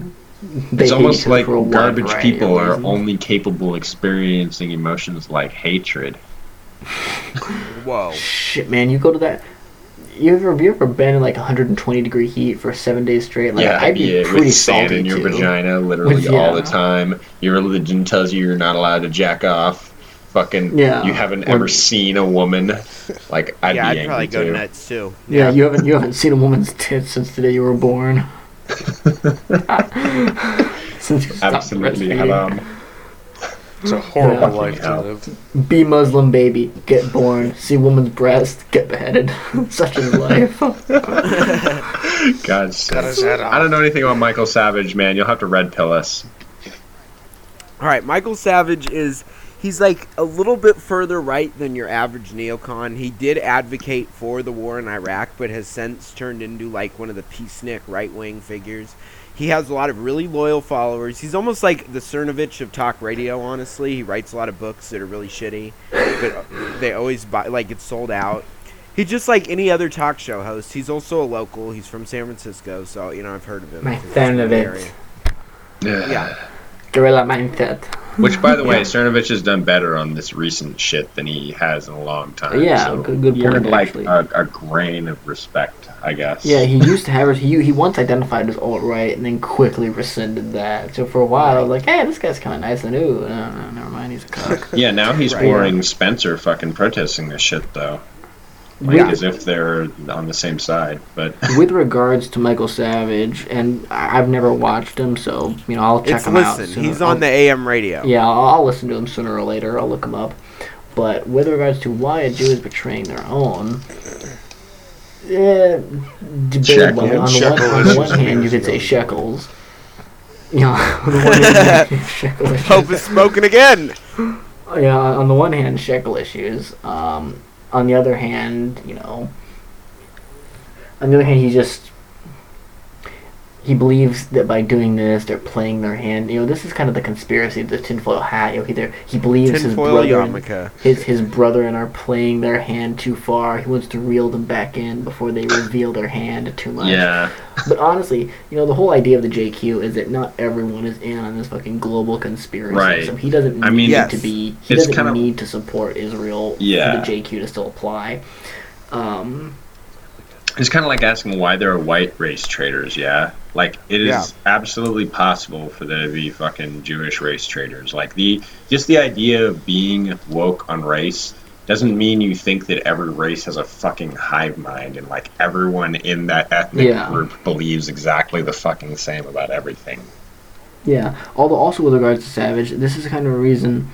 they it's almost like for a wide garbage people are only capable of experiencing emotions like hatred. [LAUGHS] Whoa. Shit, man, you go to that. You ever have you ever been in like 120 degree heat for seven days straight? Like, yeah, I'd be yeah, pretty with sand in your too. vagina, [LAUGHS] literally With- all the time. Your religion tells you you're not allowed to jack off. Fucking, Yeah. you haven't Or- ever seen a woman. Like, I'd yeah, be I'd probably angry go too. nuts too. Yeah, you haven't you haven't seen a woman's tits since the day you were born. [LAUGHS] since you Absolutely breastfeeding. haram. It's a horrible Yeah. life to live. Be Muslim baby, get born, see woman's breast, get beheaded. [LAUGHS] Such is life. God's Got sake. his head off. I don't know anything about Michael Savage, man. You'll have to red pill us. All right, Michael Savage is he's like a little bit further right than your average neocon. He did advocate for the war in Iraq, but has since turned into like one of the peacenik right-wing figures. He has a lot of really loyal followers. He's almost like the Cernovich of talk radio. Honestly, he writes a lot of books that are really shitty, but they always buy like it's sold out. He's just like any other talk show host. He's also a local. He's from San Francisco, so you know I've heard of him. My because it's fan of it. Yeah. Gorilla mindset. Which, by the way, [LAUGHS] Yeah. Cernovich has done better on this recent shit than he has in a long time. Yeah, so good- good point, earned, like actually. a, a grain of respect, I guess. Yeah, he used to have it. He he once identified as alt right and then quickly rescinded that. So for a while, I was like, "Hey, this guy's kind of nice." And ooh, no, no, never mind, he's a cock. [LAUGHS] Yeah, now he's Right. boring Spencer fucking protesting this shit though. Like Yeah. as if they're on the same side. But [LAUGHS] With regards to Michael Savage, and I- I've never watched him, so you know I'll check It's him out. listen. He's on I'll- the AM radio. Yeah, I'll, I'll listen to him sooner or later. I'll look him up. But with regards to why a Jew is betraying their own, eh, debatable. On the, one, on one hand, you could say shekels. you know, [LAUGHS] on the one [LAUGHS] hand, shekel issues. Pope is smoking again. yeah, on the one hand, shekel issues. Um, on the other hand, you know, on the other hand, he just he believes that by doing this, they're playing their hand. You know, this is kind of the conspiracy, the tinfoil hat. You know, either he believes his brother, and, his his brother and are playing their hand too far. He wants to reel them back in before they reveal their hand too much. Yeah. But honestly, you know, the whole idea of the JQ is that not everyone is in on this fucking global conspiracy. Right. So he doesn't I need mean, Yes. to be. He It's doesn't kind of- need to support Israel Yeah. for the JQ to still apply. Um, It's kind of like asking why there are white race traders, yeah? Like, it is Yeah. absolutely possible for there to be fucking Jewish race traders. Like, the just the idea of being woke on race doesn't mean you think that every race has a fucking hive mind and, like, everyone in that ethnic Yeah. group believes exactly the fucking same about everything. Yeah. Although also with regards to Savage, this is kind of a reason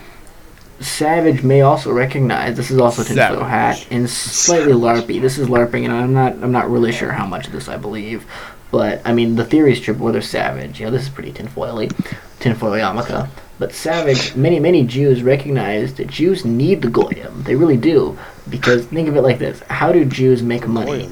Savage may also recognize this is also tinfoil Savage. hat and slightly larpy. This is larping, and I'm not I'm not really sure how much of this I believe, but I mean the theory is true. Whether Savage, you know, this is pretty tinfoily, tinfoil yarmulke. But Savage, many many Jews recognize that Jews need the goyim. They really do, because think of it like this: How do Jews make money?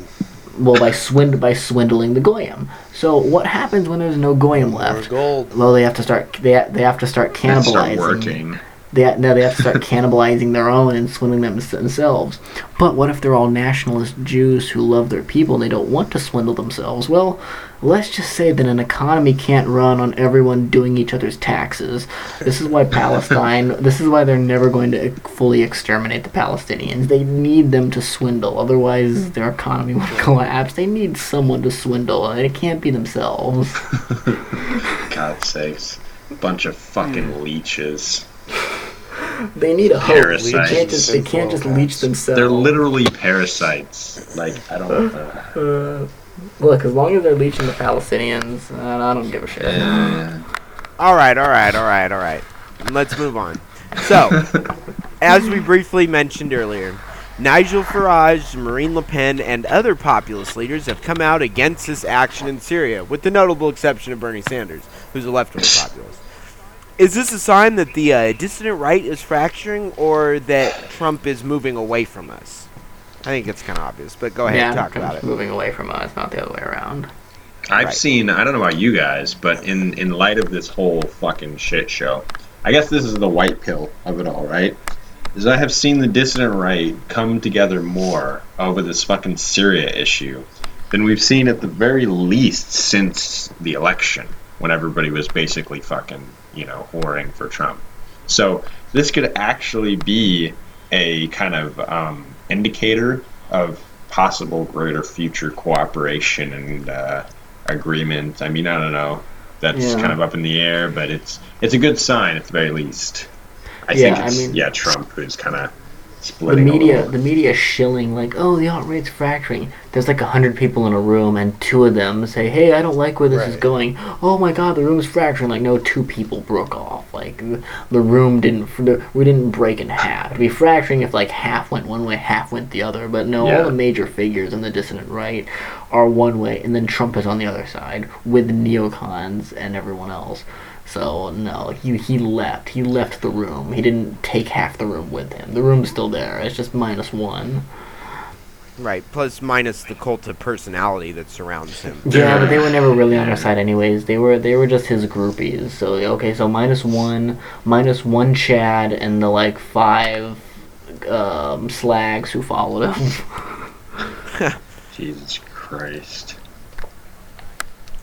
Well, by swind by swindling the goyim. So what happens when there's no goyim left? gold. Well, they have to start. They ha- they have to start Let's start cannibalizing. working. They now they have to start cannibalizing their own and swindling them themselves. But what if they're all nationalist Jews who love their people and they don't want to swindle themselves? Well, let's just say that an economy can't run on everyone doing each other's taxes. This is why Palestine. [LAUGHS] this is why they're never going to fully exterminate the Palestinians. They need them to swindle, otherwise hmm. their economy would [LAUGHS] collapse. They need someone to swindle, and it can't be themselves. [LAUGHS] God's sakes. Bunch of fucking leeches. They need a hope. They can't just, they can't just leech themselves. They're literally parasites. Like, I don't know. Uh, look, as long as they're leeching the Palestinians, uh, I don't give a shit. All right, all right, all right, all right. Let's move on. So, [LAUGHS] as we briefly mentioned earlier, Nigel Farage, Marine Le Pen, and other populist leaders have come out against this action in Syria, with the notable exception of Bernie Sanders, who's a left-wing populist. Is this a sign that the uh, dissident right is fracturing, or that Trump is moving away from us? I think it's kind of obvious, but go ahead yeah, and talk Trump's about it. moving away from us, not the other way around. I've Right. seen. I don't know about you guys, but in in light of this whole fucking shit show, I guess this is the white pill of it all, right? Is I have seen the dissident right come together more over this fucking Syria issue than we've seen at the very least since the election, when everybody was basically fucking, you know, whoring for Trump. So this could actually be a kind of um, indicator of possible greater future cooperation and uh, agreement. I mean, I don't know. That's Yeah. kind of up in the air, but it's it's a good sign at the very least. I Yeah, think I it's mean- yeah Trump who's kind of splitting a media, the media shilling like, oh, the alt right's fracturing. There's like a hundred people in a room, and two of them say, "Hey, I don't like where this is going." Oh my God, the room's fracturing. Like, no, two people broke off. Like, the, the room didn't, we didn't break in half. It'd be fracturing if like half went one way, half went the other. But no, Yeah. all the major figures in the dissident right are one way, and then Trump is on the other side with neocons and everyone else. So no, he he left. He left the room. He didn't take half the room with him. The room's still there. It's just minus one. Right, plus minus the cult of personality that surrounds him. Yeah, but they were never really on our side anyways. They were they were just his groupies. So okay, so minus one, minus one Chad, and the like five um, slags who followed him. [LAUGHS] Jesus Christ.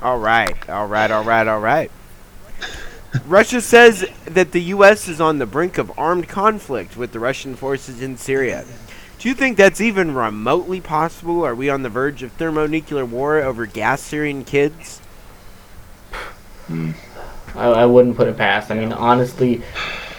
All right, all right, all right, all right. Russia says that the U.S. is on the brink of armed conflict with the Russian forces in Syria. Do you think that's even remotely possible? Are we on the verge of thermonuclear war over gas Syrian kids? Hmm. I, I wouldn't put it past. I mean, honestly,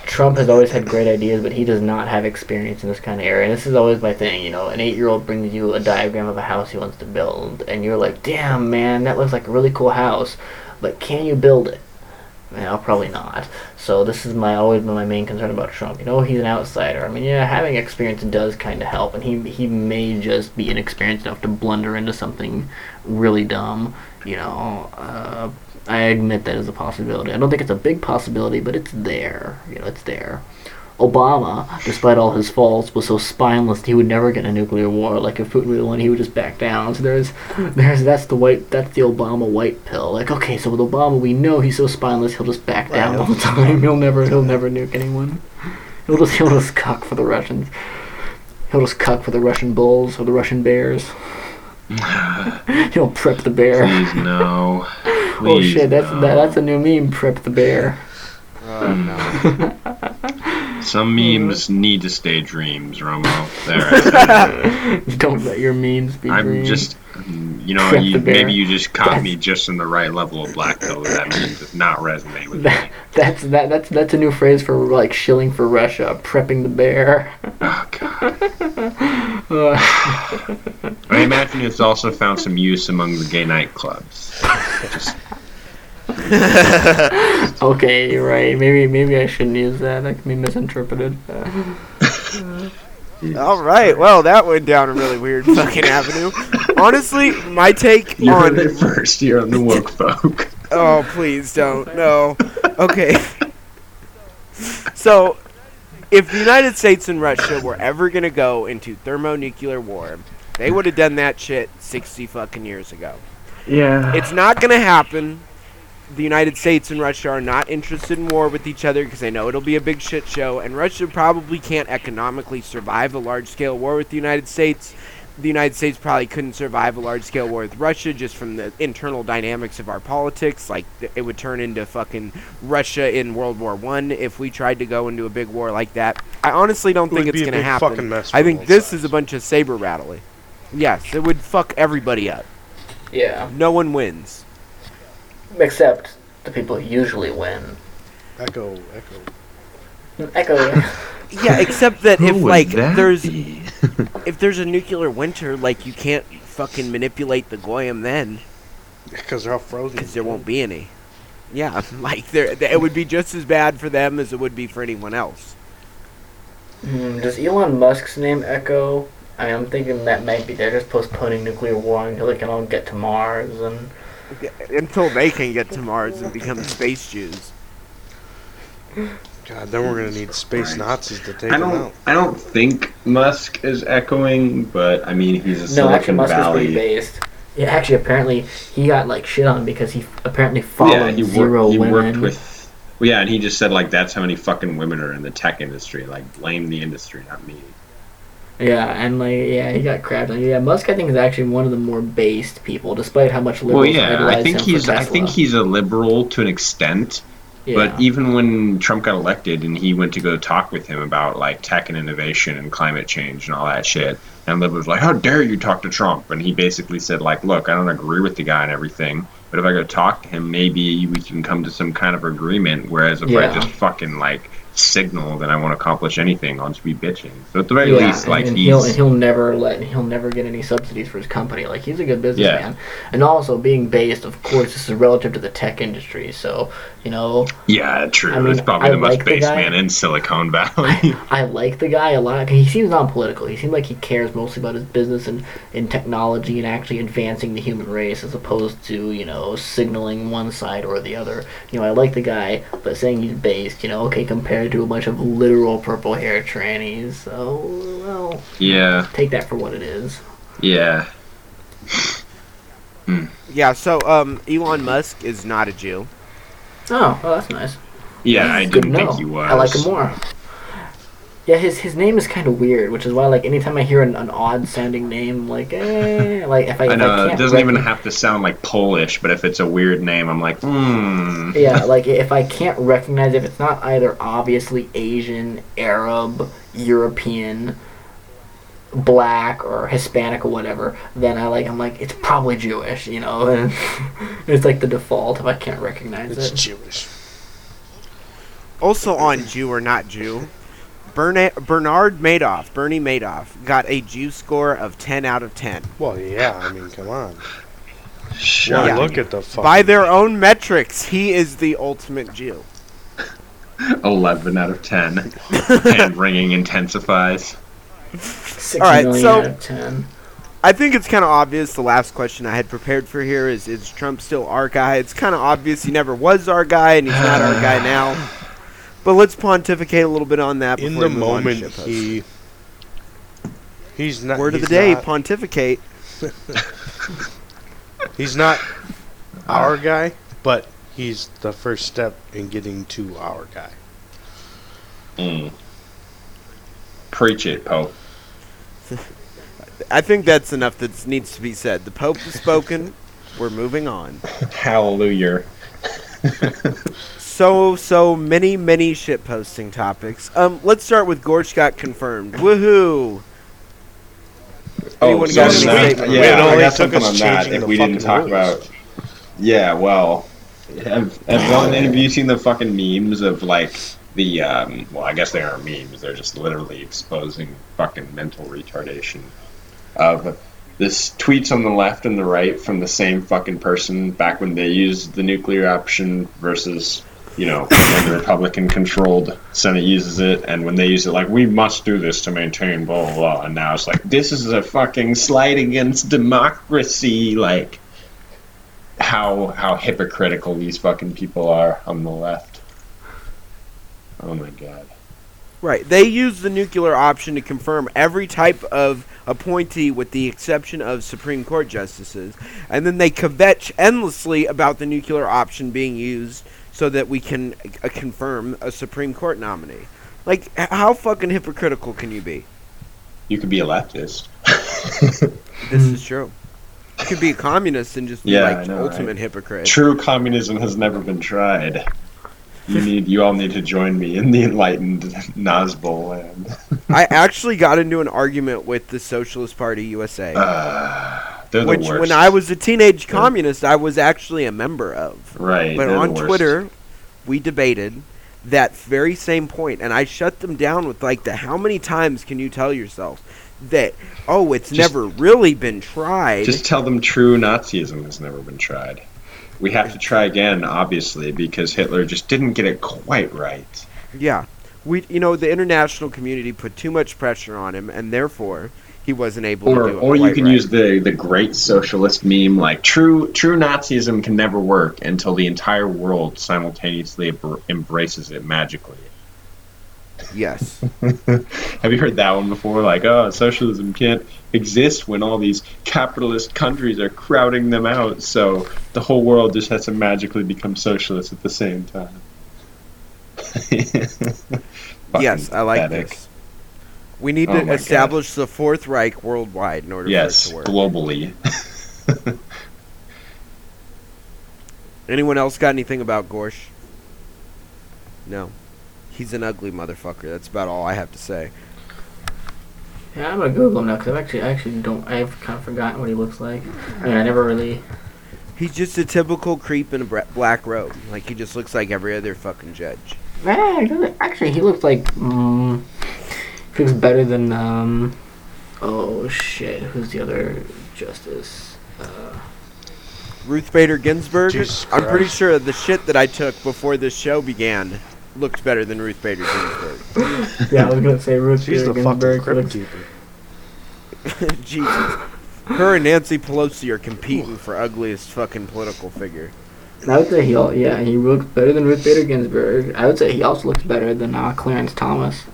Trump has always had great ideas, but he does not have experience in this kind of area. And this is always my thing. You know, an eight-year-old brings you a diagram of a house he wants to build, and you're like, "Damn, man, that looks like a really cool house, but can you build it?" No, probably not. So this is my always been my main concern about Trump. You know, he's an outsider. I mean, yeah, having experience does kind of help, and he he may just be inexperienced enough to blunder into something really dumb. You know, uh, I admit that is a possibility. I don't think it's a big possibility, but it's there. You know, it's there. Obama, despite all his faults, was so spineless he would never get a nuclear war. Like if Putin would win, he would just back down. So there's, there's that's the white, that's the Obama white pill. Like okay, so with Obama, we know he's so spineless, he'll just back down all the time. He'll never, he'll never nuke anyone. He'll just, he'll just cuck for the Russians. He'll just cuck for the Russian bulls or the Russian bears. [LAUGHS] he'll prep the bear. Please no. oh Please, shit, that's no. that, that's a new meme. Prep the bear. Oh no. [LAUGHS] Some hmm. memes need to stay dreams, Romo. There. [LAUGHS] Don't let your memes be I'm dreams. just, you know, you, maybe you just caught That's- me just in the right level of black pill. That meme does not resonate with me. That's that that's that's a new phrase for like shilling for Russia, prepping the bear. Oh [LAUGHS] god. [LAUGHS] I imagine it's also found some use among the gay nightclubs. Just, [LAUGHS] okay, right. Maybe maybe I shouldn't use that. That can be misinterpreted. [LAUGHS] All right. Well, that went down a really weird [LAUGHS] fucking avenue. Honestly, my take you on heard it first here on the woke folk. Oh, please don't. No. Okay. So, if the United States and Russia were ever going to go into thermonuclear war, they would have done that shit 60 fucking years ago. Yeah. It's not going to happen. The United States and Russia are not interested in war with each other because they know it'll be a big shit show, and Russia probably can't economically survive a large scale war with the United States. The United States probably couldn't survive a large scale war with Russia just from the internal dynamics of our politics. Like, it would turn into fucking Russia in World War One if we tried to go into a big war like that. I honestly don't It think it's going to happen. fucking mess I think this sides. is a bunch of saber rattling. Yes, it would fuck everybody up. yeah, No one wins. Except the people who usually win. Echo, echo. Echo. [LAUGHS] Yeah, except that if like that there's be? [LAUGHS] if there's a nuclear winter, like you can't fucking manipulate the goyim then, Because they're all frozen. because there won't be any. Yeah, [LAUGHS] like there, it would be just as bad for them as it would be for anyone else. Hmm, does Elon Musk's name echo? I mean, I'm thinking that might be they're just postponing nuclear war until they can all get to Mars and. Until they can get to Mars and become space Jews. God, then we're gonna need space Nazis to take I them don't. out. I don't think Musk is echoing, but I mean he's a No, Silicon actually, Musk is pretty Valley. based. Yeah, actually, apparently he got like shit on because he apparently followed Yeah, he, zero worked, he women. worked with. Well, yeah, and he just said like that's how many fucking women are in the tech industry. Like blame the industry, not me. Yeah, and like yeah, he got crapped on. Yeah, Musk I think is actually one of the more based people, despite how much liberals Well, yeah, I think he's. I think he's a liberal to an extent. Yeah. But even when Trump got elected and he went to go talk with him about like tech and innovation and climate change and all that shit, and liberals were like, "How dare you talk to Trump?" And he basically said like, "Look, I don't agree with the guy and everything, but if I go talk to him, maybe we can come to some kind of agreement. Whereas if I just fucking like signal that I want to accomplish anything, I'll just be bitching." So at the very yeah, least, and, like and he'll and he'll never let he'll never get any subsidies for his company. Like he's a good businessman, and also being based, of course, this is relative to the tech industry. So you know, yeah, true. I mean, He's probably I the most like the based guy. man in Silicon [LAUGHS] Valley. I like the guy a lot. He seems non-political. He seems like he cares mostly about his business and, and technology and actually advancing the human race, as opposed to you know signaling one side or the other. You know, I like the guy, but saying he's based, you know, okay, compared to a bunch of literal purple hair trannies. So well, yeah, take that for what it is. yeah. Yeah, so um, Elon Musk is not a Jew. Oh, well, that's nice. Yeah, I Good didn't know. think he was. I like him more. Yeah, his his name is kind of weird, which is why like anytime I hear an, an odd sounding name, like eh, like if I, I if know I it can't doesn't even have to sound like Polish, but if it's a weird name, I'm like, hmm. yeah, like if I can't recognize if it's not either obviously Asian, Arab, European, black or Hispanic or whatever, then I like I'm like it's probably Jewish, you know. And [LAUGHS] it's like the default if I can't recognize It's it. It's Jewish. Also on Jew or not Jew, Berna- Bernard Madoff, Bernie Madoff, got a Jew score of 10 out of 10. Well, yeah. I mean, come on. Shut Yeah. Look at the fucking. By their own metrics, he is the ultimate Jew. [LAUGHS] 11 out of 10. [LAUGHS] Hand wringing intensifies. Six All right, million so- out of ten. I think it's kind of obvious. The last question I had prepared for here is: Is Trump still our guy? It's kind of obvious he never was our guy, and he's not our guy [SIGHS] now. But let's pontificate a little bit on that. in the we move moment shitpost. he. He's not. word of the day: not- pontificate. [LAUGHS] He's not our guy, but he's the first step in getting to our guy. Mm. Preach it, Pope. I think that's enough that needs to be said. The Pope has spoken. We're moving on. [LAUGHS] Hallelujah. So so many many shit posting topics. Um, let's start with Gorge got confirmed. Woohoo! Anyone so got that- yeah, It I got took us on that if we didn't talk rules. about. Yeah, well, have, have, y'all, have you seen the fucking memes of like the um? Well, I guess they aren't memes. They're just literally exposing fucking mental retardation of this tweets on the left and the right from the same fucking person back when they used the nuclear option versus you know when the Republican controlled Senate uses it and when they use it like we must do this to maintain blah blah blah and now it's like this is a fucking slight against democracy like how how hypocritical these fucking people are on the left. Oh my god. Right. They use the nuclear option to confirm every type of appointee with the exception of Supreme Court justices. And then they kvetch endlessly about the nuclear option being used so that we can uh, confirm a Supreme Court nominee. Like, how fucking hypocritical can you be? You could be a leftist. [LAUGHS] This is true. You could be a communist and just be Yeah, I like know, ultimate right? hypocrite. True communism has never been tried. You need you all need to join me in the enlightened Nazbol land. [LAUGHS] I actually got into an argument with the Socialist Party USA. Uh, which, when I was a teenage communist, I was actually a member of. right, But on. Twitter, we debated that very same point, and I shut them down with like the how many times can you tell yourself that oh it's Just- never really been tried. Just tell them true Nazism has never been tried. We have to try again, obviously, because Hitler just didn't get it quite right. yeah, we you know the international community put too much pressure on him, and therefore he wasn't able to Or, do it. or you can right. use the the great socialist meme like true true Nazism can never work until the entire world simultaneously embraces it magically. Yes. [LAUGHS] Have you heard that one before? Like, oh, socialism can't exist when all these capitalist countries are crowding them out, so the whole world just has to magically become socialist at the same time. [LAUGHS] Yes, I like pathetic. this. We need Oh to God. establish the Fourth Reich worldwide in order Yes, for it to work. globally. [LAUGHS] Anyone else got anything about Gorsh? No. He's an ugly motherfucker. That's about all I have to say. Yeah, I'm gonna Google him now because I've actually, I actually don't. I've kind of forgotten what he looks like. I mean, I never really. He's just a typical creep in a black robe. Like he just looks like every other fucking judge. Eh, actually, he looks like. Um, he looks better than. Um, oh shit! Who's the other justice? Uh, Ruth Bader Ginsburg. Jesus I'm pretty sure the shit that I took before this show began looked better than Ruth Bader Ginsburg. [LAUGHS] yeah, I was gonna say Ruth She's Bader the fucking Ginsburg. crypt looks- keeper. [LAUGHS] Jesus. Her and Nancy Pelosi are competing for ugliest fucking political figure. I would say he, al- yeah, he looks better than Ruth Bader Ginsburg. I would say he also looks better than uh, Clarence Thomas.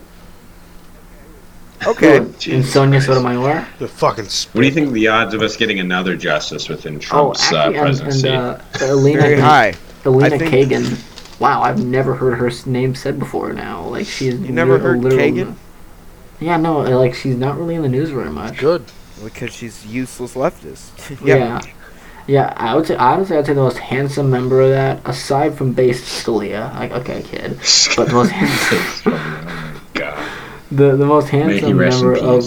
Okay. and [LAUGHS] Jesus Sonia Christ. Sotomayor. The fucking. What do you think the odds of us getting another justice within Trump's oh, actually, uh, and, presidency? and uh, Elena, Very high. Elena I think- Kagan. Wow, I've never heard her name said before. Now, like she's You never heard literal- Kagan? Yeah, no, uh, like she's not really in the news very much. Good. Because she's useless leftist. [LAUGHS] Yeah. yeah. I would say honestly, I'd say the most handsome member of that, aside from Base Scalia. Like, okay, kid, but the most handsome, oh my god. the the most handsome member of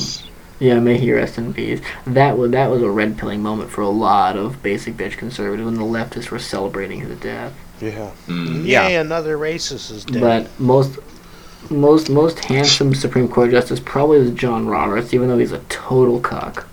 yeah, may he rest in peace. That was that was a red pilling moment for a lot of basic bitch conservatives when the leftists were celebrating his death. Yeah. Mm. Yeah. Yay, another racist is dead. But most most most handsome Supreme Court justice probably is John Roberts, even though he's a total cuck.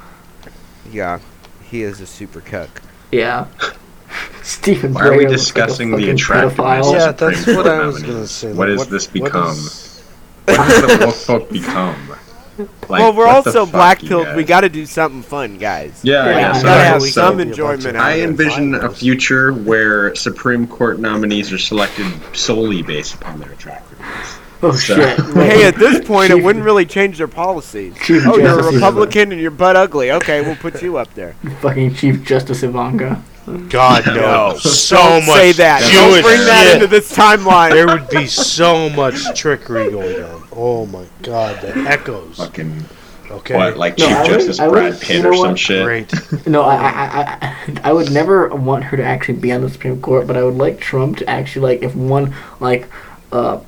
Yeah. He is a super cuck. Yeah. [LAUGHS] Stephen Why are we Breyer looks like discussing the fucking attractiveness. Yeah, Supreme that's what Court I was nominee. gonna say. What Like, has this become? is- [LAUGHS] What has the woke folk become? Like, well, we're also fuck, black you pilled. We got to do something fun, guys. Yeah, Yeah, yeah. so gotta I have guess some enjoyment I out of it. envision a future where Supreme Court nominees are selected solely based upon their attractiveness. Oh So- shit. [LAUGHS] Hey, at this point, it wouldn't really change their policies. Chief Oh, you're a is- Republican and you're butt ugly. Okay, we'll put you up there. [LAUGHS] Fucking Chief Justice Ivanka. God [LAUGHS] no, so Don't much say that. Don't bring that shit. into this timeline. There would be so much trickery going on. Oh my god, the echoes. Fucking Okay, what, like No, Chief I would- Justice I would- Brad you Pitt know or some what? shit? great. [LAUGHS] No, I, I, I, I would never want her to actually be on the Supreme Court, but I would like Trump to actually like if one like uh,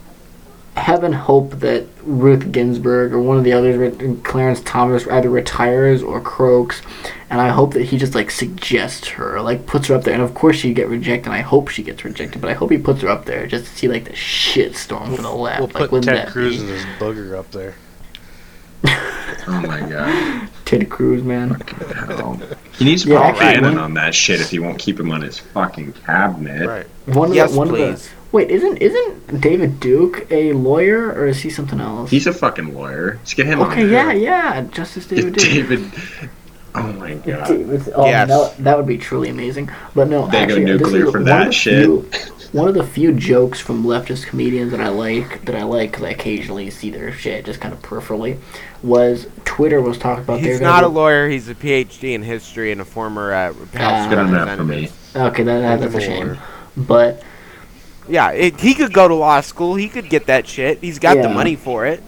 heaven hope that Ruth Ginsburg or one of the others, Clarence Thomas, either retires or croaks, and I hope that he just like suggests her, like puts her up there, and of course she'd get rejected. and I hope she gets rejected, but I hope he puts her up there just to see like the shit storm from the left. We'll like, put Ted that Cruz be? and his booger up there. [LAUGHS] Oh my god. Ted Cruz, man. Hell. He needs to Yeah, put actually, Bannon on that shit if he won't keep him on his fucking cabinet. Right. One of Yes, the, one please. Of the, wait, isn't isn't David Duke a lawyer or is he something else? He's a fucking lawyer. Let's get him on okay, there. yeah, yeah, Justice David Duke. David. Oh my god. David- oh, Yes. that, that would be truly amazing. But no, They go actually, this nuclear is for one that of the shit. Few, one of the few jokes from leftist comedians that I like, that I like because I occasionally see their shit just kind of peripherally, was Twitter was talking about. He's they're not a lawyer. He's a PhD in history and a former uh, House Good enough for me. Okay, that, that, that's a shame. But Yeah, it, he could go to law school. He could get that shit. He's got the money for it.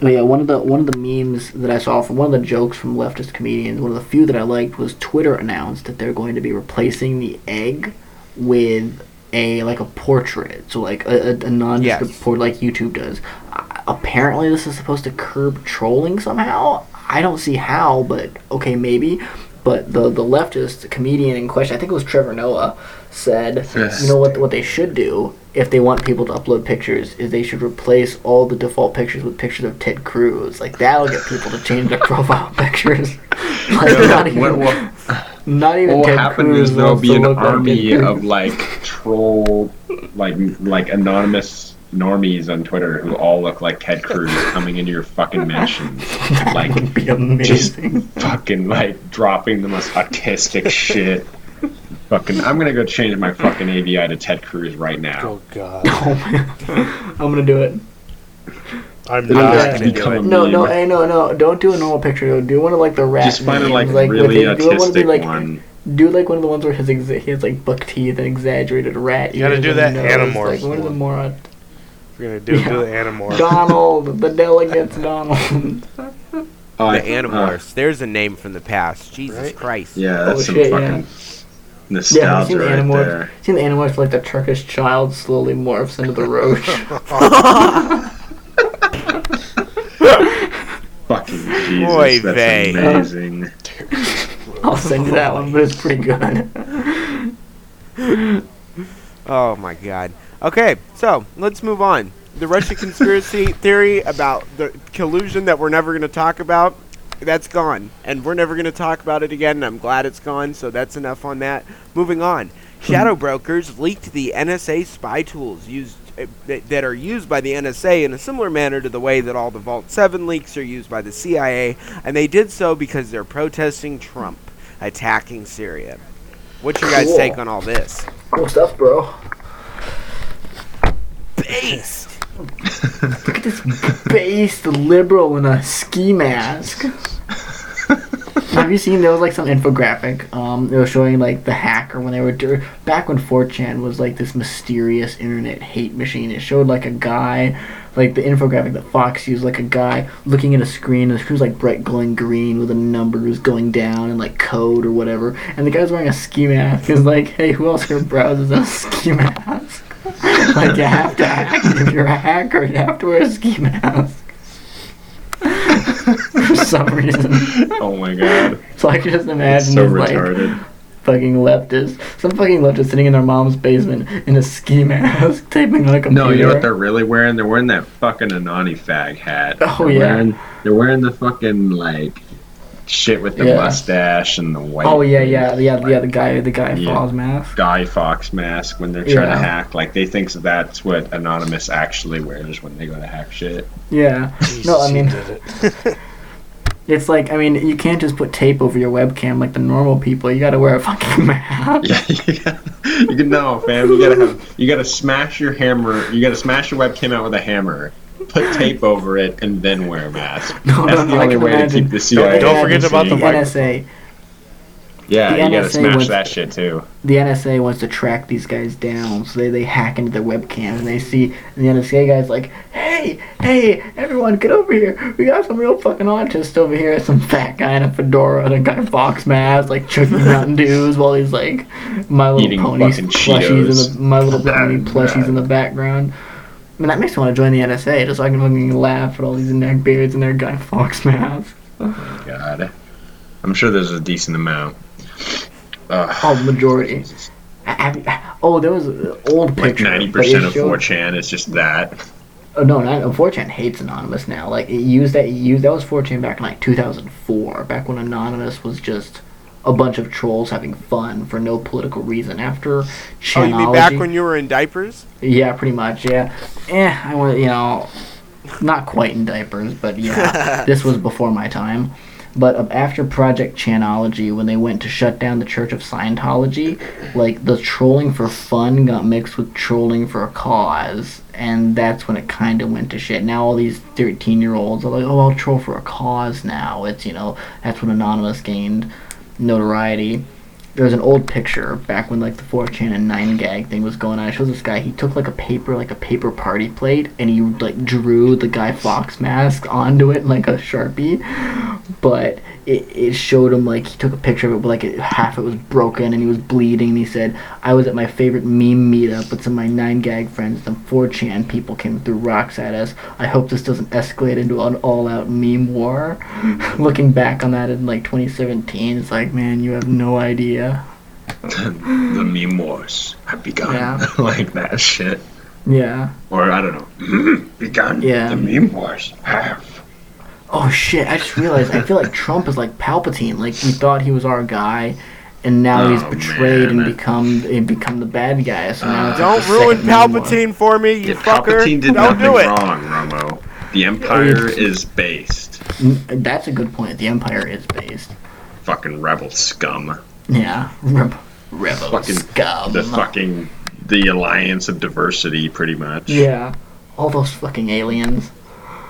But yeah, one of the one of the memes that I saw from one of the jokes from leftist comedians, one of the few that I liked was Twitter announced that they're going to be replacing the egg with a like a portrait, so like a, a, a nondescript Yes. portrait like YouTube does. Uh, apparently, this is supposed to curb trolling somehow. I don't see how, but okay, maybe. But the the leftist comedian in question, I think it was Trevor Noah, said, Yes. you know what what they should do if they want people to upload pictures is they should replace all the default pictures with pictures of Ted Cruz. Like that'll get people to change their [LAUGHS] profile pictures. [LAUGHS] like not even, What, what, not even what Ted happen Cruz is there'll be an look like army of like troll, like like anonymous normies on Twitter who all look like Ted Cruz coming into your fucking mansion, [LAUGHS] like just fucking like dropping the most autistic shit. Fucking, I'm gonna go change my fucking AVI to Ted Cruz right now. Oh god. [LAUGHS] Oh, man. I'm gonna do it. I'm It'll not Yeah. gonna do become it. a No, no, meme. hey, no, no! Don't do a normal picture. Do one of like the rat. Just find a memes, like, with really the- do one of the, autistic like, one. Do like one of the ones where his exa- he has like buck teeth and exaggerated rat. You gotta ears do and that nose. Animorphs Like one of the one. more. If you're gonna do, Yeah. do the Animorph. Donald, the delegates, Donald. Oh, I- The Animorphs. There's a name from the past. Jesus Right? Christ. uh, yeah, that's Oh, some shit, yeah. Fucking Yeah, have seen the right Animorphs? there. Seen the Animorphs like the Turkish child slowly morphs into the roach. [LAUGHS] [LAUGHS] Fucking Jesus, Oy that's vey. amazing. [LAUGHS] I'll send you that one, but it's pretty good. Oh my god. Okay, so let's move on. The Russia conspiracy theory about the collusion that we're never going to talk about, that's gone. And we're never going to talk about it again, and I'm glad it's gone, so that's enough on that. Moving on. Shadow brokers leaked the NSA spy tools used uh, that, that are used by the NSA in a similar manner to the way that all the Vault 7 leaks are used by the CIA, and they did so because they're protesting Trump attacking Syria. What's your guys' Cool. take on all this? Cool stuff, bro. Based. Look at this based liberal in a ski mask. [LAUGHS] Have you seen there was like some infographic? Um, it was showing like the hacker when they were dur- back when 4chan was like this mysterious internet hate machine. It showed like a guy, like the infographic that Fox used, like a guy looking at a screen. and The screen was like bright glowing green with the numbers going down and like code or whatever. And the guy's wearing a ski mask. Is like, hey, who else here browses a ski mask? [LAUGHS] like you have to act if you're a hacker. You have to wear a ski mask. [LAUGHS] For some reason. Oh my god. [LAUGHS] So I can just It's imagine so this like fucking leftist, some fucking leftist sitting in their mom's basement in a ski mask, taping on a computer. No, you know what they're really wearing? They're wearing that fucking Anani fag hat. Oh, they're yeah. Wearing, they're wearing the fucking, like, shit with the Yeah. mustache and the white. Oh yeah, yeah, yeah, yeah. The guy, the guy Yeah. Fawkes mask. Guy Fawkes mask when they're trying Yeah. to hack. Like they think that's what Anonymous actually wears when they go to hack shit. Yeah. No, I mean, it. [LAUGHS] it's like, I mean, you can't just put tape over your webcam like the normal people. You gotta wear a fucking [LAUGHS] mask. Yeah, [LAUGHS] you gotta, you can know, fam. You gotta have, you gotta smash your hammer. You gotta smash your webcam out with a hammer. Put tape over it and then wear a mask. [LAUGHS] No, That's no, the I only can way to keep the CIA. Don't forget imagine about the the mic- NSA. Yeah, the you gotta NSA smash was- that shit too. The NSA wants to track these guys down, so they, they hack into their webcams and they see and the NSA guy's like, "Hey, hey, everyone, get over here! We got some real fucking autists over here. Some fat guy in a fedora and a guy in Fawkes mask, like chugging [LAUGHS] Mountain Dews while he's like My Little Eating Ponies plushies Cheetos. in the My Little [LAUGHS] Pony plushies in the background." I mean, that makes me want to join the NSA just so I can fucking laugh at all these neckbeards and their Guy Fawkes masks. [LAUGHS] God, I'm sure there's a decent amount. Ugh. Oh, majority. Oh, there was an old Like 90% of showed- 4chan is just that. Oh no, not 4chan hates Anonymous now. Like it used that it used that was 4chan back in like 2004, back when Anonymous was just a bunch of trolls having fun for no political reason. After Oh, you mean Chanology, back when you were in diapers? yeah, pretty much, yeah. Eh, I was, you know, not quite in diapers, but yeah, [LAUGHS] this was before my time. But after Project Chanology, when they went to shut down the Church of Scientology, like the trolling for fun got mixed with trolling for a cause, and that's when it kind of went to shit. Now all these thirteen-year-olds are like, "Oh, I'll troll for a cause now." It's you know that's when Anonymous gained notoriety. There was an old picture back when like the 4chan and 9gag thing was going on. It shows this guy. He took like a paper, like a paper party plate, and he like drew the Guy Fawkes mask onto it like a sharpie. But it, it showed him like he took a picture of it, but like it, half it was broken and he was bleeding. And he said, "I was at my favorite meme meetup with some of my 9gag friends. The 4chan people came through rocks at us. I hope this doesn't escalate into an all-out meme war." [LAUGHS] Looking back on that in like 2017, it's like, man, you have no idea. the meme wars have begun. Yeah. [LAUGHS] like that shit. Yeah. Or I don't know. [CLEARS THROAT] begun. Yeah. The meme wars have. Oh shit! I just realized. I feel like Trump is like Palpatine. Like we thought he was our guy, and now he's Oh, betrayed man. and become and become the bad guy. So now it's uh, Don't ruin second Meme Palpatine for me, you Yeah, fucker. Palpatine did Don't do it. wrong, Romo. The Empire is based. That's a good point. The Empire is based. Fucking rebel scum. Yeah. Reb- rebel Fucking scum. The fucking the alliance of diversity, pretty much. Yeah. All those fucking aliens.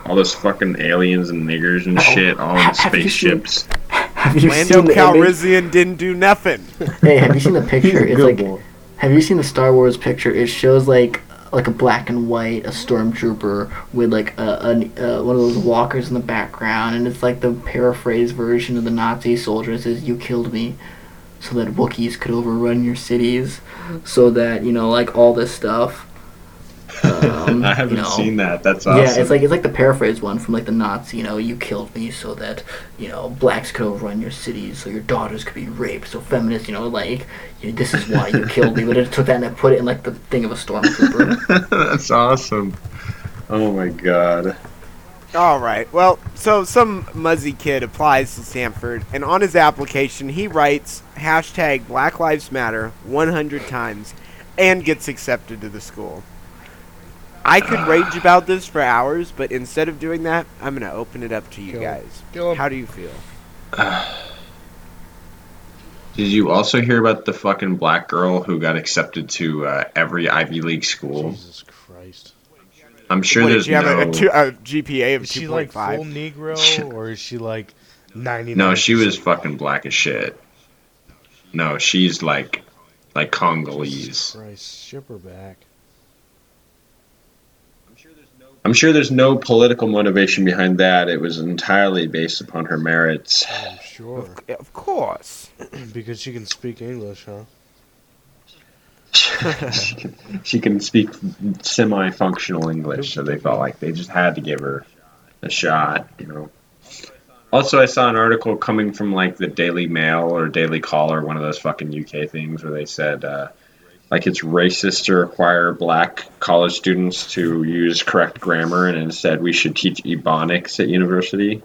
All those fucking aliens and niggers and shit, all in have- [LAUGHS] have you seen- spaceships. [LAUGHS] Have you Lando seen the image? Calrissian didn't do nothing. [LAUGHS] Hey, have you seen the picture? It's like, boy. have you seen the Star Wars picture? It shows like like a black and white, a stormtrooper with like a, a, uh one of those walkers in the background, and it's like the paraphrased version of the Nazi soldier. It says, "You killed me." So that Wookiees could overrun your cities, so that you know, like all this stuff. Um, [LAUGHS] I haven't you know, seen that. That's awesome. yeah, it's like it's like the paraphrase one from like the Nazi. You know, you killed me so that you know blacks could overrun your cities, so your daughters could be raped. So feminists, you know, like you this is why you killed me. But it took that and it put it in like the thing of a stormtrooper. [LAUGHS] That's awesome. Oh my god. All right. Well, so some muzzy kid applies to Stanford, and on his application, he writes hashtag Black Lives Matter 100 times and gets accepted to the school. I could rage about this for hours, but instead of doing that, I'm going to open it up to you Kill him. guys. Kill him. How do you feel? [SIGHS] Did you also hear about the fucking black girl who got accepted to uh, every Ivy League school? Jesus Christ. I'm sure What, there's did you have no. a, a, two, a GPA of Is she like full 2.5? Negro or is she like 99? no, she was fucking black as shit. No, she's like, like Jesus Congolese. Christ, ship her back. I'm sure there's no political motivation behind that. It was entirely based upon her merits. I'm [SIGHS] sure. Of course. [CLEARS THROAT] because she can speak English, huh? [LAUGHS] she, can, she can speak semi-functional English, so they felt like they just had to give her a shot, you know. Also, I saw an article coming from like the Daily Mail or Daily Caller, one of those fucking UK things, where they said uh, like it's racist to require black college students to use correct grammar, and instead we should teach ebonics at university.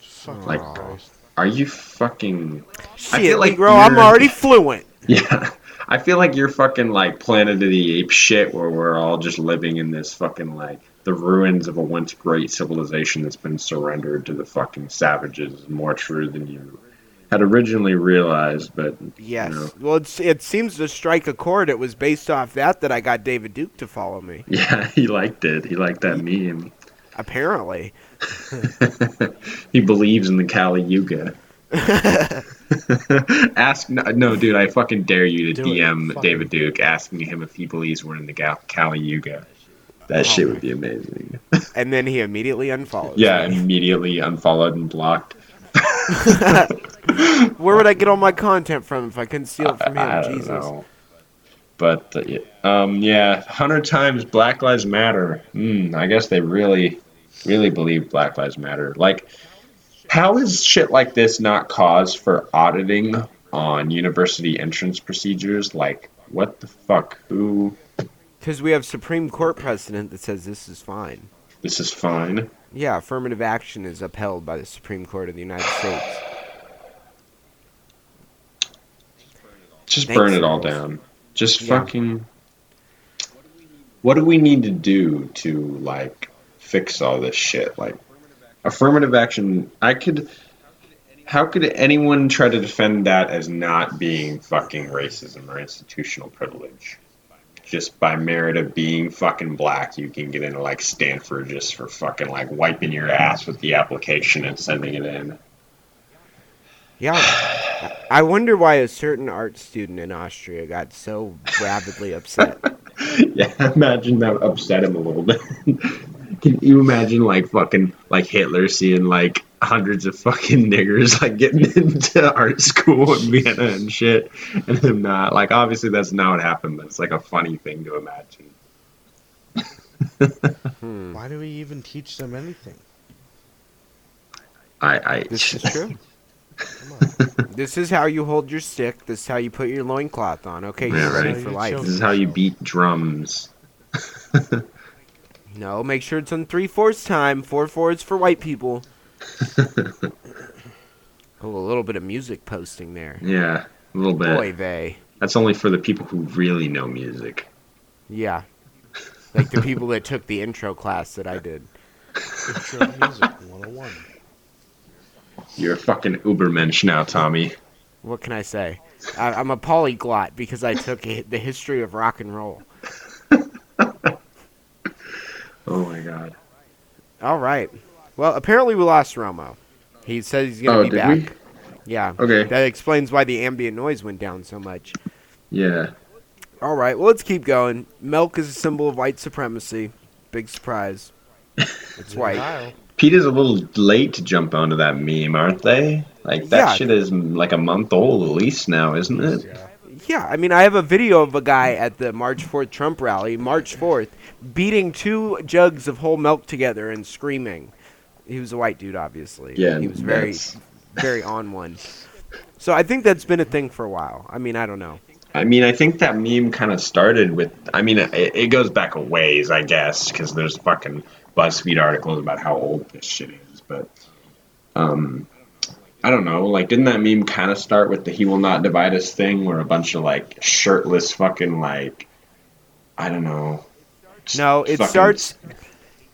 Fuck Like- Christ. Are you fucking? Shit, feel like Negro, I'm already fluent. [LAUGHS] Yeah. I feel like you're fucking like Planet of the Apes shit where we're all just living in this fucking like the ruins of a once great civilization that's been surrendered to the fucking savages is more true than you had originally realized, but Yes. you know, Well, it's, it seems to strike a chord. It was based off that that I got David Duke to follow me. [LAUGHS] yeah, he liked it. He liked that meme. Apparently. [LAUGHS] he believes in the Kali Yuga. [LAUGHS] Ask no, no, dude. I fucking dare you to Do. DM Fuck David Duke asking him if he believes we're in the Gal- Kali Yuga. That Oh shit would be amazing. And then he immediately unfollowed. Yeah, me. immediately unfollowed and blocked. [LAUGHS] Where would I get all my content from if I couldn't steal it from him? I, Jesus. know. But uh, yeah, um, yeah, hundred times Black Lives Matter. Mm, I guess they really, really believe Black Lives Matter. Like, how is shit like this not cause for auditing on university entrance procedures? Like, what the fuck? Who? Because we have Supreme Court precedent that says this is fine. This is fine. Yeah, affirmative action is upheld by the Supreme Court of the United States. Just Thanks, burn it all down. Just Yeah. fucking. What do we need to do to like fix all this shit? Like affirmative action. I could. How could anyone try to defend that as not being fucking racism or institutional privilege? Just by merit of being fucking black, you can get into like Stanford just for fucking like wiping your ass with the application and sending it in. Yeah. I wonder why a certain art student in Austria got so rabidly upset. [LAUGHS] yeah, imagine that upset him a little bit. [LAUGHS] Can you imagine like fucking like Hitler seeing like hundreds of fucking niggers like getting [LAUGHS] into art school in Vienna and shit, and him not like obviously that's not what happened, but it's like a funny thing to imagine. Hmm. Why do we even teach them anything? I I This is true. Come on. This is how you hold your stick. This is how you put your loincloth on. Okay, Yeah, you're ready right. for You life. this is how you beat drums. [LAUGHS] No, make sure it's on three fourths time. Four fourths for white people. [LAUGHS] Oh, a little bit of music posting there. Yeah, a little bit. Boy, they. That's only for the people who really know music. Yeah. Like the people that took the intro class that I did. Intro music 101. You're a fucking Ubermensch now, Tommy. What can I say? I, I'm a polyglot because I took a, the history of rock and roll. [LAUGHS] Oh my god. All right. Well, apparently we lost Romo. He says he's gonna Oh, be did back. we? Yeah. Okay. That explains why the ambient noise went down so much. Yeah. All right. Well, let's keep going. Milk is a symbol of white supremacy. Big surprise. [LAUGHS] It's white. Kyle. Pete is a little late to jump onto that meme, aren't they? Like that Yeah. shit is like a month old at least now, isn't it? Yeah. Yeah, I mean, I have a video of a guy at the March 4th Trump rally, March 4th, beating two jugs of whole milk together and screaming. He was a white dude, obviously. Yeah, He was very, that's- very on one. So I think that's been a thing for a while. I mean, I don't know. I mean, I think that meme kind of started with. I mean, it, it goes back a ways, I guess, because there's fucking BuzzFeed articles about how old this shit is. But, um, I don't know. Like, didn't that meme kind of start with the "He will not divide us" thing, where a bunch of like shirtless fucking like, I don't know. No, it fucking- starts.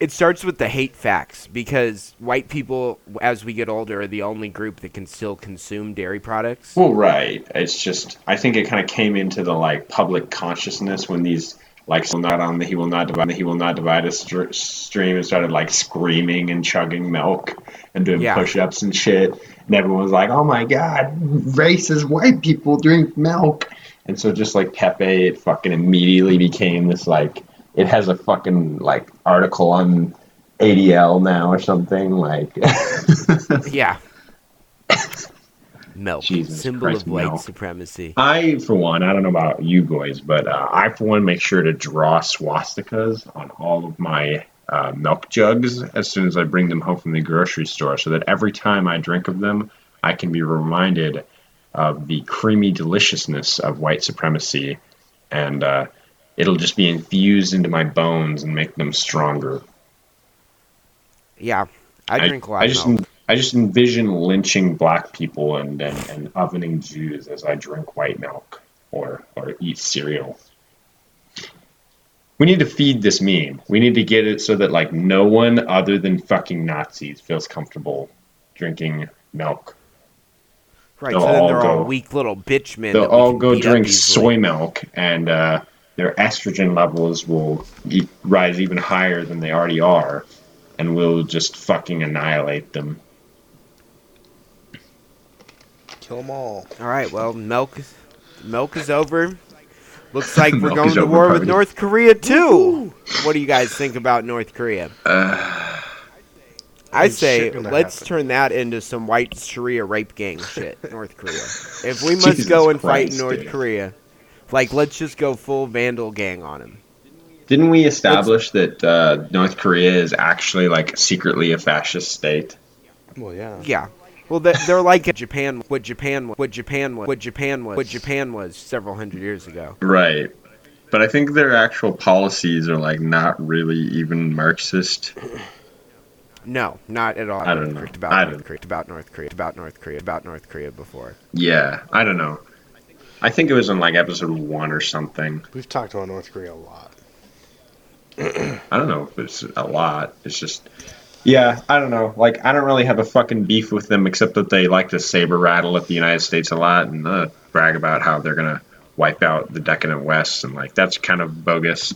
It starts with the hate facts because white people, as we get older, are the only group that can still consume dairy products. Well, right. It's just I think it kind of came into the like public consciousness when these like will not on the he will not divide he will not divide str- stream and started like screaming and chugging milk and doing Yeah. push-ups and shit, and everyone was like, "Oh my god, racist white people drink milk," and so just like Pepe, it fucking immediately became this like it has a fucking like article on ADL now or something like. [LAUGHS] Yeah. [LAUGHS] Milk, Jesus symbol Christ, of white milk. supremacy. I, for one, I don't know about you boys, but uh, I, for one, make sure to draw swastikas on all of my uh, milk jugs as soon as I bring them home from the grocery store, so that every time I drink of them, I can be reminded of the creamy deliciousness of white supremacy, and uh, it'll just be infused into my bones and make them stronger. Yeah, I drink a lot I of just, milk. I just envision lynching black people and, and, and ovening Jews as I drink white milk or or eat cereal. We need to feed this meme. We need to get it so that like no one other than fucking Nazis feels comfortable drinking milk. Right, They'll so then all they're all go- weak little bitch men. They'll all go drink soy milk, and uh, their estrogen levels will rise even higher than they already are, and we'll just fucking annihilate them. Kill them all. All right, well, milk is milk is over. Looks like [LAUGHS] we're going to over, war with. North Korea too. What do you guys think about North Korea? [SIGHS] Uh, I say let's happen. turn that into some white Sharia rape gang shit, [LAUGHS] North Korea. If we must Jesus go and fight North dude. Korea, like let's just go full vandal gang on him. didn't we establish that uh, North Korea is actually like secretly a fascist state? Well, yeah. Yeah. Well, they- they're like Japan. What Japan? What Japan was? What Japan was? What Japan was several hundred years ago. Right. But I think their actual policies are like not really even Marxist. No, not at all. I don't know. Correct About I North don't- Korea. About North Korea. About North Korea. About North Korea before. Yeah, I don't know. I think it was in like episode one or something. We've talked about North Korea a lot. I don't know if it's a lot. It's just, yeah, I don't know. Like, I don't really have a fucking beef with them except that they like to saber rattle at the United States a lot and uh, brag about how they're gonna wipe out the decadent West and like that's kind of bogus.